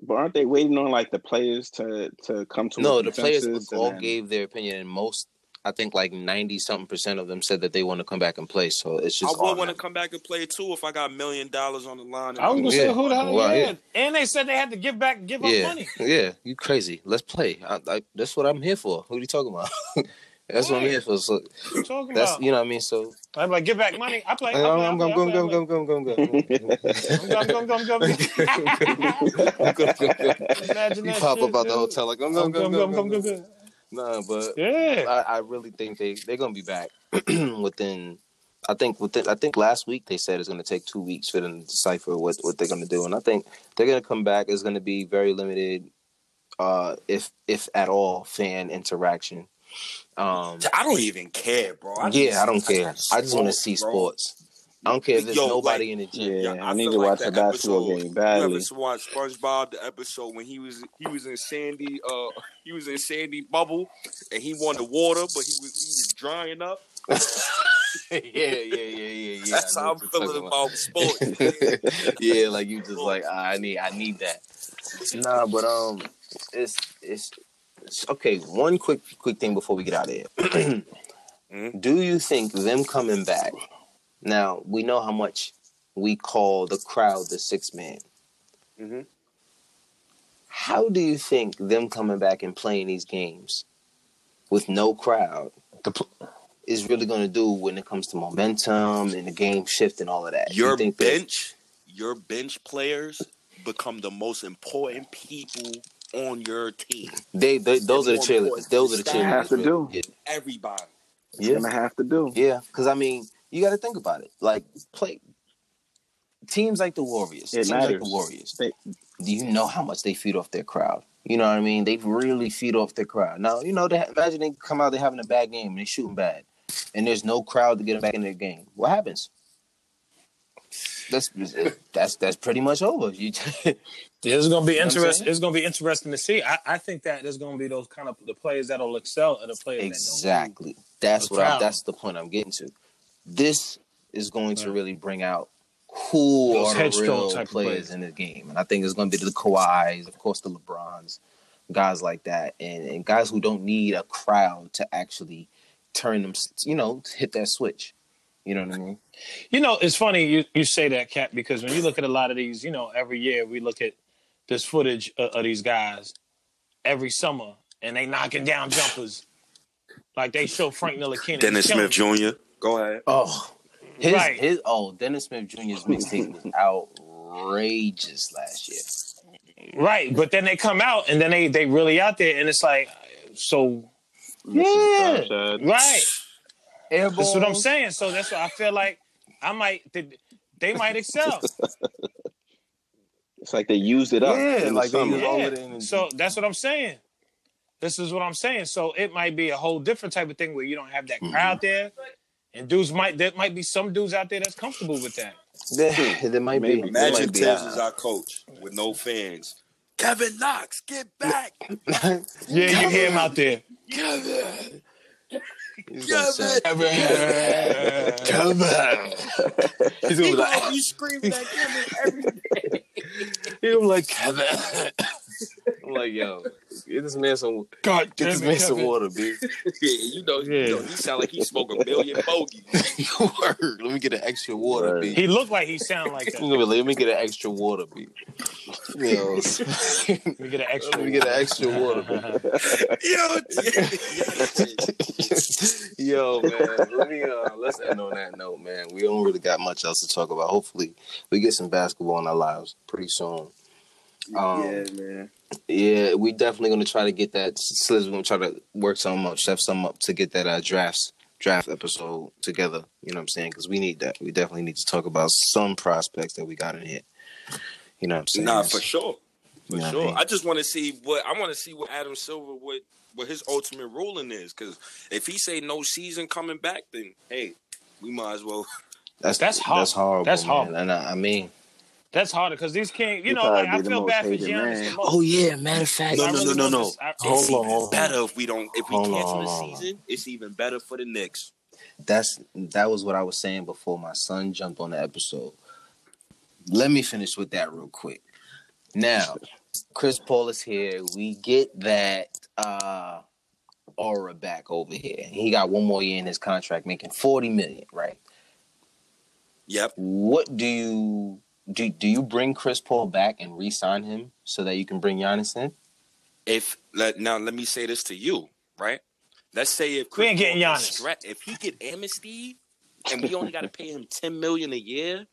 Speaker 4: But aren't they waiting on like the players to to come to
Speaker 1: No,
Speaker 4: a
Speaker 1: the players
Speaker 4: consensus and
Speaker 1: all
Speaker 4: then-
Speaker 1: gave their opinion, and most, I think, like ninety something percent of them said that they want to come back and play. So it's just
Speaker 2: I
Speaker 1: would
Speaker 2: want to come back and play too if I got a million dollars on the line.
Speaker 3: I was gonna
Speaker 1: Yeah.
Speaker 3: say who the hell?
Speaker 1: Well,
Speaker 3: yeah.
Speaker 1: yeah.
Speaker 3: and they said they had to give back, give up money.
Speaker 1: yeah. You crazy? Let's play. I, I, that's what I'm here for. Who are you talking about? [laughs] that's what I'm here for. So
Speaker 3: What talking
Speaker 1: that's
Speaker 3: about?
Speaker 1: you know what I mean. So
Speaker 3: I'm like, give back money. I play. [laughs] I
Speaker 1: I'm
Speaker 3: play, I
Speaker 1: going,
Speaker 3: play, I
Speaker 1: going,
Speaker 3: play,
Speaker 1: going,
Speaker 3: I
Speaker 1: going, going, going,
Speaker 3: play. Gum, gum, gum, gum. Imagine
Speaker 1: You
Speaker 3: that
Speaker 1: pop
Speaker 3: shit,
Speaker 1: up out the
Speaker 3: dude.
Speaker 1: hotel like, gum,
Speaker 3: Gum,
Speaker 1: gum,
Speaker 3: gum,
Speaker 1: gum, [laughs] Nah, but
Speaker 3: Yeah.
Speaker 1: I, I really think they they're gonna be back [clears throat] within. I think within. I think last week they said it's gonna take two weeks for them to decipher what what they're gonna do, and I think they're gonna come back. It's gonna be very limited, uh, if if at all, fan interaction. Um,
Speaker 2: I don't even care, bro. I
Speaker 1: yeah,
Speaker 2: just-
Speaker 1: I don't care. I just want to see
Speaker 2: bro.
Speaker 1: sports. I don't care if there's
Speaker 2: Yo,
Speaker 1: nobody
Speaker 2: like-
Speaker 1: in the gym.
Speaker 4: Yeah,
Speaker 2: Yeah,
Speaker 4: I, need to
Speaker 2: like
Speaker 4: watch
Speaker 2: that
Speaker 4: the basketball
Speaker 2: episode-
Speaker 4: game
Speaker 2: You
Speaker 4: badly.
Speaker 2: ever watch SpongeBob the episode when he was he was in Sandy uh [laughs] he was in Sandy bubble and he wanted water but he was he was drying up. [laughs]
Speaker 1: yeah, yeah, yeah, yeah, yeah.
Speaker 2: That's how I'm
Speaker 1: what you're talking
Speaker 2: feeling
Speaker 1: about.
Speaker 2: about sports. [laughs]
Speaker 1: yeah, like you just like "Ah, I need I need that. Nah, but um, it's it's, it's okay. One quick quick thing before we get out of here. [clears throat]
Speaker 2: Mhm.
Speaker 1: Do you think them coming back? Now we know how much we call the crowd the six man.
Speaker 2: Mhm.
Speaker 1: How do you think them coming back and playing these games with no crowd
Speaker 3: The pl-
Speaker 1: is really going to do when it comes to momentum and the game shift and all of that?
Speaker 2: Your
Speaker 1: you
Speaker 2: bench, your bench players become the most important people on your team.
Speaker 1: They, they those are the cheerleaders. Those are the cheerleaders.
Speaker 4: Have to do.
Speaker 2: Everybody.
Speaker 4: It's gonna have to do.
Speaker 1: Yeah, because I mean, you got to think about it. Like play teams like the Warriors,
Speaker 4: It
Speaker 1: teams like
Speaker 4: matters.
Speaker 1: the Warriors.
Speaker 4: They-
Speaker 1: do you know how much they feed off their crowd? You know what I mean? They really feed off their crowd. Now, you know, they imagine they come out, they're having a bad game, and they shooting bad, and there's no crowd to get them back in their game. What happens? That's that's that's pretty much over. You
Speaker 3: It's [laughs] gonna be
Speaker 1: You know
Speaker 3: interesting. It's gonna be interesting to see. I, I think that there's gonna be those kind of the players that'll excel and the players
Speaker 1: exactly. That's
Speaker 3: The
Speaker 1: what I, that's the point I'm getting to. This is going to really bring out who
Speaker 3: Those
Speaker 1: are the real
Speaker 3: type
Speaker 1: players
Speaker 3: players.
Speaker 1: in the game, and I think it's going to be the Kawhis, of course, the LeBrons, guys like that, and, and guys who don't need a crowd to actually turn them, you know, hit that switch. You know what I mean?
Speaker 3: You know, it's funny you, you say that, Cap, because when you look at a lot of these, you know, every year we look at this footage of, of these guys every summer, and they knocking down jumpers. Like they show Frank Ntilikina.
Speaker 2: Dennis Smith Jr. Go ahead.
Speaker 1: Oh, his
Speaker 3: Right.
Speaker 1: his oh Dennis Smith Jr.'s mixtape was outrageous last year.
Speaker 3: Right, but then they come out and then they they really out there, and it's like, so
Speaker 1: Yeah,
Speaker 3: right.
Speaker 1: Airborne.
Speaker 3: That's what I'm saying. So that's what I feel like. I might they, they might excel.
Speaker 4: It's like they used it up.
Speaker 1: Yeah,
Speaker 4: in the
Speaker 1: like they used all
Speaker 3: Yeah.
Speaker 1: of it in-
Speaker 3: So that's what I'm saying. This is what I'm saying. So it might be a whole different type of thing where you don't have that crowd mm-hmm. there, and dudes might there might be some dudes out there that's comfortable with that.
Speaker 1: There, [laughs] there might be.
Speaker 4: Maybe.
Speaker 1: There
Speaker 2: Imagine
Speaker 1: might be.
Speaker 2: Thibs is our coach with no fans. Kevin Knox, get back. [laughs]
Speaker 3: Yeah, you hear him out there.
Speaker 2: Kevin.
Speaker 1: He's gonna
Speaker 2: Kevin.
Speaker 1: Kevin. He's gonna be like,
Speaker 2: You screaming at Kevin every day.
Speaker 1: he's gonna be like Kevin. I'm like, yo, get this man some,
Speaker 3: God
Speaker 1: get this man some water, B. [laughs]
Speaker 2: Yeah, you know, you
Speaker 3: Yeah.
Speaker 2: know, he sound like he smoke a million bogeys. [laughs]
Speaker 1: Word. Let me get an extra water,
Speaker 4: Word.
Speaker 1: B.
Speaker 3: He looked like he sounded like that.
Speaker 1: gonna be like, let me get an extra water, B. Yo, [laughs]
Speaker 3: Let me get an extra.
Speaker 1: let me get an extra water, B.
Speaker 2: Yo,
Speaker 1: Yo, man, let me uh, let's end on that note, man. We don't really got much else to talk about. Hopefully, we get some basketball in our lives pretty soon. Um,
Speaker 2: yeah, man.
Speaker 1: Yeah, we definitely gonna try to get that. Sliz, we're gonna try to work some up, chef some up to get that uh, drafts draft episode together. You know what I'm saying? Because we need that. We definitely need to talk about some prospects that we got in here. You know what I'm saying?
Speaker 2: Nah, for sure. For
Speaker 1: You know what I
Speaker 2: sure.
Speaker 1: mean?
Speaker 2: I just want to see what I want to see what Adam Silver what what his ultimate ruling is. Because if he say no season coming back, then hey, we might as well.
Speaker 1: That's
Speaker 3: That's hard.
Speaker 1: That's horrible.
Speaker 3: That's
Speaker 1: man. And I, I mean,
Speaker 3: That's harder because these can't. You
Speaker 4: He
Speaker 3: know, like I feel bad for
Speaker 4: hated
Speaker 3: Giannis.
Speaker 4: man.
Speaker 3: the most.
Speaker 1: oh yeah. Matter of fact,
Speaker 2: No,
Speaker 3: I
Speaker 2: no,
Speaker 3: really
Speaker 2: no,
Speaker 3: want
Speaker 2: no,
Speaker 3: I-
Speaker 1: Hold
Speaker 2: it's
Speaker 1: on,
Speaker 2: even
Speaker 1: on.
Speaker 2: better if we don't if we
Speaker 1: Hold
Speaker 2: cancel
Speaker 1: hold
Speaker 2: the
Speaker 1: on.
Speaker 2: season. It's even better for the Knicks.
Speaker 1: that's that was what I was saying before my son jumped on the episode. Let me finish with that real quick. Now, Chris Paul is here. We get that uh aura back over here. He got one more year in his contract, making forty million, right?
Speaker 2: Yep.
Speaker 1: What do you do? Do you bring Chris Paul back and re-sign him so that you can bring Giannis in?
Speaker 2: If let now let me say this to you, right? Let's say if
Speaker 3: We ain't getting
Speaker 2: Paul
Speaker 3: Giannis.
Speaker 2: is stra- if he get amnesty and we only got to pay him [laughs] ten million a year,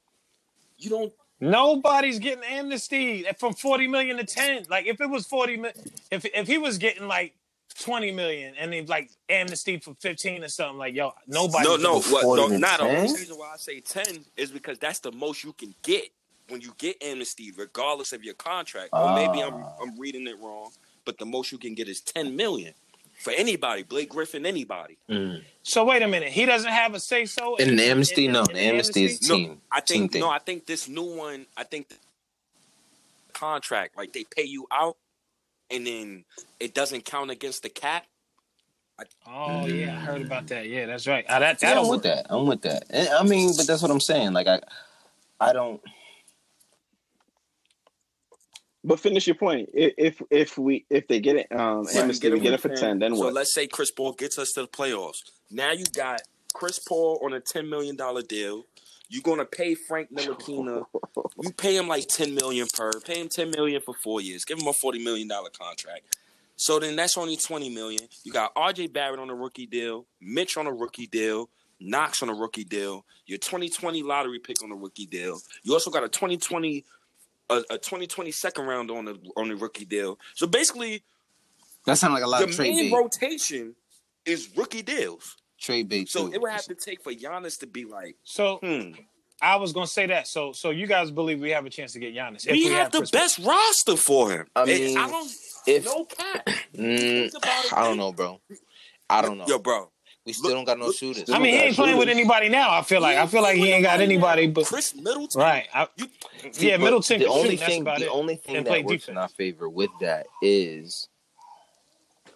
Speaker 2: you don't.
Speaker 3: Nobody's getting amnesty from forty million to ten. Like if it was forty million, if if he was getting like twenty million and then like amnesty for fifteen or something, like yo, nobody.
Speaker 2: No, no, what,
Speaker 1: 40
Speaker 2: no not the only reason why I say ten is because that's the most you can get when you get amnesty, regardless of your contract. Or maybe I'm
Speaker 1: Ah.
Speaker 2: I'm reading it wrong, but the most you can get is ten million for anybody, Blake Griffin, anybody.
Speaker 3: So wait a minute, he doesn't have a say so
Speaker 1: In the amnesty, no,
Speaker 3: in
Speaker 1: the amnesty is
Speaker 2: No,
Speaker 1: team.
Speaker 2: I think
Speaker 1: thing.
Speaker 2: no, I think this new one, I think the contract, like they pay you out, and then it doesn't count against the cap.
Speaker 3: Oh yeah, I heard about that. Yeah, that's right. Uh, that
Speaker 1: Yeah, I'm with that. I'm with that. I mean, but that's what I'm saying. Like I, I don't.
Speaker 4: But finish your point. If if we if they get it um
Speaker 2: Right,
Speaker 4: amnesty, we get it for
Speaker 2: ten.
Speaker 4: ten. Then what?
Speaker 2: so let's say Chris Paul gets us to the playoffs. Now you got Chris Paul on a ten million dollar deal. You're gonna pay Frank Ntilikina. you [laughs] pay him like ten million per. Pay him ten million for four years. Give him a forty million dollar contract. So then that's only twenty million. You got R.J. Barrett on a rookie deal, Mitch on a rookie deal, Knox on a rookie deal, your 2020 lottery pick on a rookie deal. You also got a 2020 uh, a, a 2020 second round on the on the rookie deal. So basically,
Speaker 1: That sounds like a lot
Speaker 2: the
Speaker 1: of trade
Speaker 2: main
Speaker 1: bait.
Speaker 2: rotation is rookie deals.
Speaker 1: trade bait.
Speaker 2: So
Speaker 1: too.
Speaker 2: it would have to take for Giannis to be like,
Speaker 3: So
Speaker 2: hmm,
Speaker 3: I was gonna say that. So so you guys believe we have a chance to get Giannis? If
Speaker 2: we, have, the
Speaker 3: Chris Paul.
Speaker 2: best roster for him.
Speaker 1: I
Speaker 2: And
Speaker 1: mean,
Speaker 2: I don't.
Speaker 1: if-
Speaker 2: no cap.
Speaker 1: Mm, [clears throat]
Speaker 2: Think about it,
Speaker 1: I don't know, bro. I don't know.
Speaker 2: Yo, bro.
Speaker 1: We still
Speaker 2: look-
Speaker 1: don't got no
Speaker 2: look-
Speaker 1: shooters.
Speaker 3: I mean, he ain't playing with anybody now. I feel like I feel like he ain't got anybody. But
Speaker 2: Khris Middleton.
Speaker 3: right, I,
Speaker 2: You,
Speaker 3: yeah,
Speaker 1: But
Speaker 3: Middleton.
Speaker 1: The only
Speaker 3: shoot, that's
Speaker 1: thing,
Speaker 3: about
Speaker 1: the
Speaker 3: it.
Speaker 1: only thing
Speaker 3: And
Speaker 1: that works
Speaker 3: defense.
Speaker 1: in our favor with that is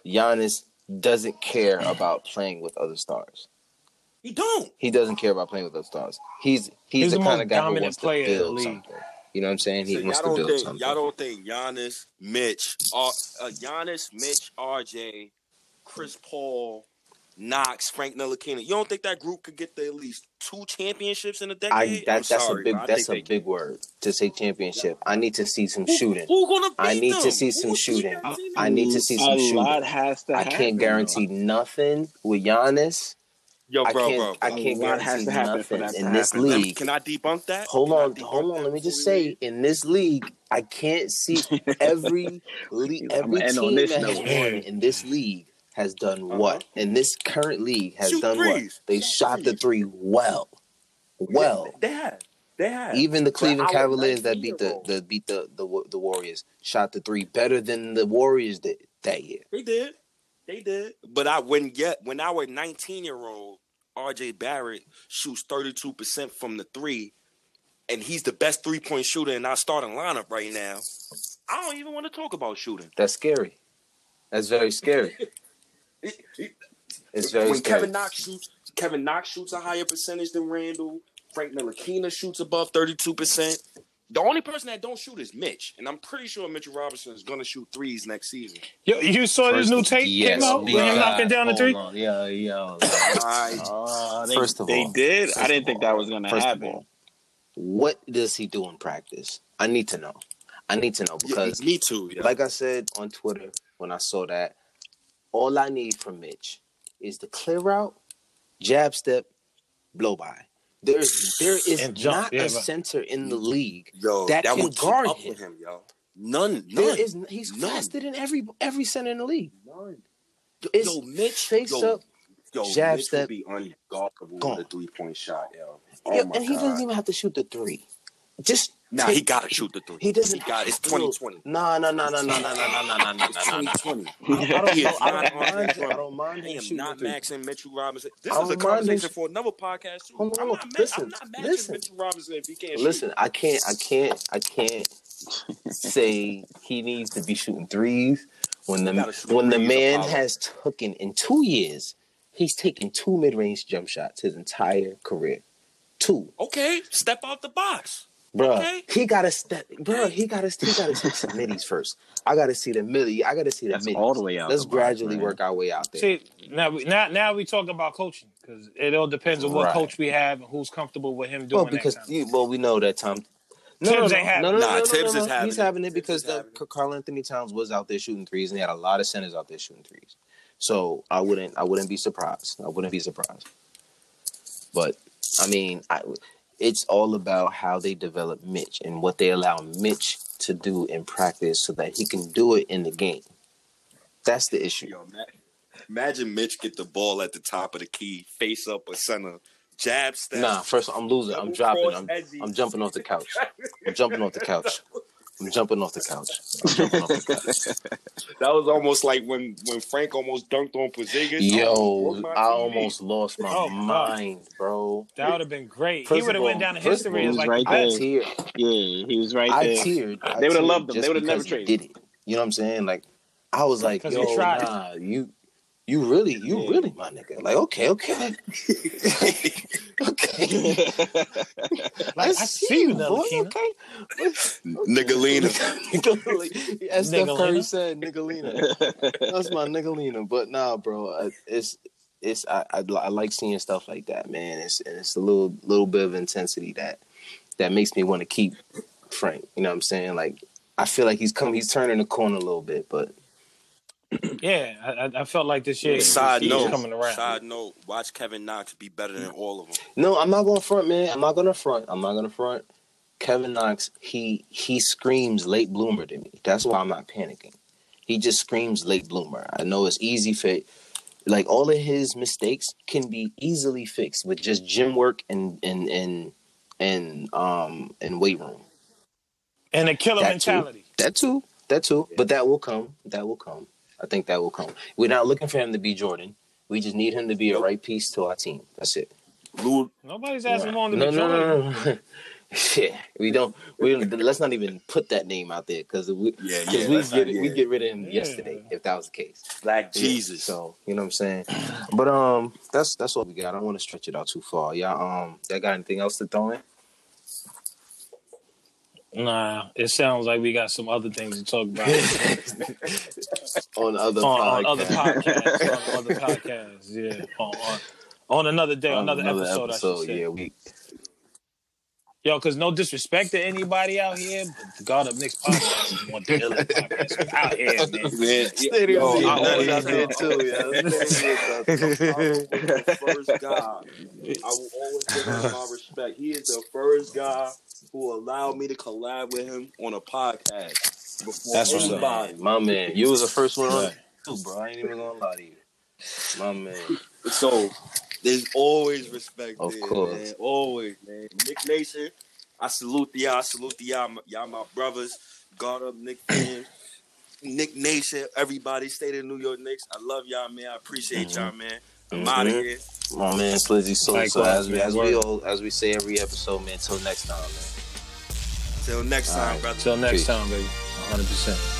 Speaker 1: Giannis doesn't care about playing with other stars.
Speaker 2: he don't.
Speaker 1: He doesn't care about playing with other stars. He's he's,
Speaker 3: He's
Speaker 1: the,
Speaker 3: the
Speaker 1: kind of guy who wants to
Speaker 3: player in
Speaker 1: build
Speaker 3: league.
Speaker 1: something. You know what I'm saying? He
Speaker 2: So
Speaker 1: wants to build
Speaker 2: think
Speaker 1: something.
Speaker 2: y'all don't think Giannis, Mitch, uh, uh, Giannis, Mitch, RJ, Chris Paul, Knox, Frank Ntilikina. You don't think that group could get to at least two championships in a decade?
Speaker 1: I
Speaker 2: I'm
Speaker 1: that, that's
Speaker 2: sorry,
Speaker 1: a big
Speaker 2: but I
Speaker 1: that's a
Speaker 2: think they
Speaker 1: big word to say championship. I need to see some
Speaker 2: Who-
Speaker 1: shooting.
Speaker 2: Who, gonna beat
Speaker 1: I need to see some
Speaker 2: will beat
Speaker 1: shooting.
Speaker 2: that?
Speaker 1: I need to see some
Speaker 4: a
Speaker 1: shooting.
Speaker 4: lot has to
Speaker 1: I
Speaker 4: happen.
Speaker 1: can't guarantee nothing with Giannis.
Speaker 2: Yo, bro,
Speaker 1: I
Speaker 2: bro,
Speaker 1: can't
Speaker 2: bro.
Speaker 1: I can't
Speaker 4: A has
Speaker 1: guarantee
Speaker 4: to happen for
Speaker 1: nothing
Speaker 4: that to
Speaker 1: in this
Speaker 4: happen.
Speaker 2: Me-
Speaker 1: league.
Speaker 2: Can I debunk that?
Speaker 1: Hold
Speaker 2: Can
Speaker 1: on, hold on. Let me just
Speaker 2: before
Speaker 1: say, in this league, I can't see [laughs] every league, every team
Speaker 4: this
Speaker 1: that has won in this league has done
Speaker 2: Uh-huh.
Speaker 1: what? and this current league has
Speaker 2: Shoot
Speaker 1: done what? They
Speaker 2: Shoot
Speaker 1: shot the three well, well.
Speaker 2: They have. They have.
Speaker 1: Even the Cleveland Cavaliers that beat the, the beat the, the the Warriors shot the three better than the Warriors did that year.
Speaker 2: They did. They did. But I when yet when our 19 year old RJ Barrett shoots 32 percent from the three, and he's the best three point shooter in our starting lineup right now. I don't even want to talk about shooting.
Speaker 1: That's scary. That's very scary. [laughs]
Speaker 2: It- it-
Speaker 1: It's very
Speaker 2: when
Speaker 1: scary.
Speaker 2: Kevin Knox shoots, Kevin Knox shoots a higher percentage than Randle. Frank Ntilikina shoots above 32 percent. The only person that don't shoot is Mitch, and I'm pretty sure Mitchell Robinson is going to shoot threes next season.
Speaker 3: Yo, you saw this new tape came out when him knocking down the three.
Speaker 1: Yeah, yeah.
Speaker 2: I,
Speaker 4: Uh, they,
Speaker 1: First of
Speaker 4: they
Speaker 1: all-
Speaker 4: did. I didn't think
Speaker 1: all-
Speaker 4: that was gonna
Speaker 1: First of
Speaker 4: happen.
Speaker 1: all, what does he do in practice? I need to know. I need to know because,
Speaker 2: me too. Yeah.
Speaker 1: like I said on Twitter when I saw that, all I need from Mitch is the clear out, jab step, blow by. There's there is
Speaker 3: And jump,
Speaker 1: not
Speaker 3: yeah,
Speaker 1: a
Speaker 3: but-
Speaker 1: center in the league.
Speaker 2: Yo,
Speaker 1: that
Speaker 2: that,
Speaker 1: can
Speaker 2: would
Speaker 1: guard
Speaker 2: guard
Speaker 1: him.
Speaker 2: him. him, yo. None, none.
Speaker 1: There is he's
Speaker 2: None.
Speaker 1: faster than every every center in the league.
Speaker 2: None.
Speaker 1: It's
Speaker 2: yo, Mitch,
Speaker 1: face
Speaker 2: yo,
Speaker 1: up,
Speaker 2: yo,
Speaker 1: jab
Speaker 2: Mitch
Speaker 1: step,
Speaker 2: would be unguardable
Speaker 1: gone.
Speaker 2: with a three point shot, yo. Oh
Speaker 1: yeah,
Speaker 2: my
Speaker 1: and he doesn't even have to shoot the three. Just
Speaker 2: Nah, he gotta shoot the three.
Speaker 1: He doesn't.
Speaker 2: He got it's 2020.
Speaker 1: No, no, no, no, no, no, no, no, no, no, no,
Speaker 2: It's
Speaker 1: no, no.
Speaker 2: 2020.
Speaker 1: I don't [laughs]
Speaker 2: He
Speaker 1: know.
Speaker 2: is
Speaker 1: I
Speaker 2: not
Speaker 1: don't
Speaker 2: Andre
Speaker 1: mind.
Speaker 2: Drummond.
Speaker 1: I [laughs] don't mind
Speaker 2: I
Speaker 1: him
Speaker 2: am
Speaker 1: shooting
Speaker 2: not
Speaker 1: the three.
Speaker 2: maxing Mitchell Robinson. This is a conversation for another podcast. Too.
Speaker 1: Hold on,
Speaker 2: I'm not,
Speaker 1: Listen, listen.
Speaker 2: Mitchell Robinson if he can't
Speaker 1: Listen, I can't, I can't, I can't say he needs to be shooting threes when the when the man has taken in two years, he's taken two mid range jump shots his entire career. Two.
Speaker 2: Okay, step out the box.
Speaker 1: Bruh,
Speaker 2: Okay.
Speaker 1: He gotta step, bro. He gotta, he gotta take some middies first. I gotta see the middy. I gotta see the
Speaker 4: That's
Speaker 1: middies.
Speaker 4: all the way out
Speaker 1: Let's
Speaker 4: the box,
Speaker 1: gradually work our way out there.
Speaker 3: See, now we now now we talking about coaching because it all depends on what
Speaker 1: Right.
Speaker 3: coach we have and who's comfortable with him doing
Speaker 1: Well, because
Speaker 3: that.
Speaker 1: You, well, we know that Tom. No,
Speaker 3: Thibs
Speaker 1: no,
Speaker 3: ain't
Speaker 1: no,
Speaker 3: having
Speaker 1: no,
Speaker 3: it.
Speaker 1: no,
Speaker 2: Nah,
Speaker 1: no, no,
Speaker 2: Thibs
Speaker 1: no,
Speaker 2: is
Speaker 1: no.
Speaker 2: having
Speaker 1: He's
Speaker 2: it.
Speaker 1: having it
Speaker 2: Thibs
Speaker 1: because
Speaker 2: is
Speaker 1: the,
Speaker 2: having it.
Speaker 1: Karl-Anthony Towns was out there shooting threes, and he had a lot of centers out there shooting threes. So I wouldn't, I wouldn't be surprised. I wouldn't be surprised. But I mean, I, it's all about how they develop Mitch and what they allow Mitch to do in practice, so that he can do it in the game. That's the issue.
Speaker 2: Yo, imagine Mitch get the ball at the top of the key, face up a center, jab step.
Speaker 1: Nah, first I'm losing. I'm dropping. I'm. I'm jumping off the couch. I'm jumping off the couch. [laughs] I'm jumping off the couch. [laughs] Off the couch.
Speaker 2: That was almost like when when Frank almost dunked on Porzingis.
Speaker 1: Yo,
Speaker 2: broke my
Speaker 1: I
Speaker 2: TV.
Speaker 1: almost lost my
Speaker 3: Oh,
Speaker 1: mind, bro.
Speaker 3: That would have been great.
Speaker 1: First
Speaker 3: he would have went down in history as
Speaker 4: he was
Speaker 3: like
Speaker 4: right
Speaker 1: I
Speaker 4: there.
Speaker 1: teared.
Speaker 4: Yeah, he was right
Speaker 1: I
Speaker 4: there.
Speaker 1: teared. I
Speaker 4: They would've loved him. They would've never traded.
Speaker 1: Did it? You know what I'm saying? Like, I was like, yo,
Speaker 3: tried.
Speaker 1: nah, you, you really, you
Speaker 4: Yeah.
Speaker 1: really, my nigga. Like, okay, okay, [laughs] [laughs] okay.
Speaker 3: Like, I see you,
Speaker 1: boy. Okay.
Speaker 2: Niggalina. [laughs]
Speaker 1: Niggalina. As Steph Curry said, Niggalina. That's my Niggalina. But nah, bro, it's it's I, I I like seeing stuff like that, man. It's and it's a little little bit of intensity that that makes me want to keep Frank. You know what I'm saying? Like I feel like he's come he's turning the corner a little bit, but
Speaker 3: Yeah, I, I- I felt like this year
Speaker 2: Side
Speaker 3: he was
Speaker 2: note,
Speaker 3: coming around.
Speaker 2: side note, watch Kevin Knox be better than all of them.
Speaker 1: no, I'm not going to front, man. I'm not going to front. I'm not going to front. Kevin Knox, he he screams late bloomer to me. That's why I'm not panicking. He just screams late bloomer. I know it's easy for like all of his mistakes can be easily fixed with just gym work and and and and um and weight room.
Speaker 3: And a killer
Speaker 1: That
Speaker 3: mentality.
Speaker 1: Too. That too. That too. But that will come. That will come. I think that will come. We're not looking for him to be Jordan. We just need him to be a right piece to our team. That's it.
Speaker 2: Lou,
Speaker 3: Nobody's asking for him to
Speaker 1: No,
Speaker 3: be
Speaker 1: no,
Speaker 3: Jordan.
Speaker 1: no, no, [laughs] no. Yeah, we don't. We don't, let's not even put that name out there because we,
Speaker 2: Yeah,
Speaker 1: cause
Speaker 2: yeah,
Speaker 1: we get
Speaker 2: not-
Speaker 1: we get rid of him
Speaker 3: Yeah.
Speaker 1: yesterday if that was the case.
Speaker 2: Black
Speaker 1: Yeah,
Speaker 2: Jesus.
Speaker 1: So you know what I'm saying. But um, that's that's what we got. I don't want to stretch it out too far. Y'all um, y'all got anything else to throw in?
Speaker 3: Nah, it sounds like we got some other things to talk about [laughs]
Speaker 1: on other
Speaker 3: on, on other
Speaker 1: podcasts.
Speaker 3: podcasts. on other podcasts, yeah. On, on, on another day,
Speaker 1: On
Speaker 3: another, episode, I should say.
Speaker 1: yeah, we
Speaker 3: Yo, because no disrespect to anybody out here, but the Guard Up Knicks podcast is one of the illest podcasts out here, [laughs] man.
Speaker 2: Man,
Speaker 1: Stadium
Speaker 2: yo,
Speaker 1: Seat
Speaker 2: I
Speaker 1: Nuts
Speaker 2: always
Speaker 1: out there too, yeah. [laughs]
Speaker 2: first guy. I will always give him my respect. He is the first guy who allowed me to collab with him on a podcast before
Speaker 3: That's what's up.
Speaker 1: My man, you was the first one on too, bro. I ain't even gonna lie to you. My man.
Speaker 2: So there's always respect
Speaker 1: Of
Speaker 2: there,
Speaker 1: course.
Speaker 2: man. Always, man. Knick Nation, I salute the y'all. I salute the y'all. Y'all my brothers. Guard Up Knick fans. [clears throat] Knick Nation, everybody, state of New York Knicks. I love y'all, man. I appreciate y'all, mm-hmm. man. I'm out of here.
Speaker 1: My man, Slizzy. So, so
Speaker 3: Likewise,
Speaker 1: as we as we all as we say every episode, man. Till next time, man.
Speaker 2: Till next
Speaker 1: All
Speaker 2: time,
Speaker 1: right.
Speaker 2: brother.
Speaker 3: Till next
Speaker 1: Peace.
Speaker 3: time, baby. 100%.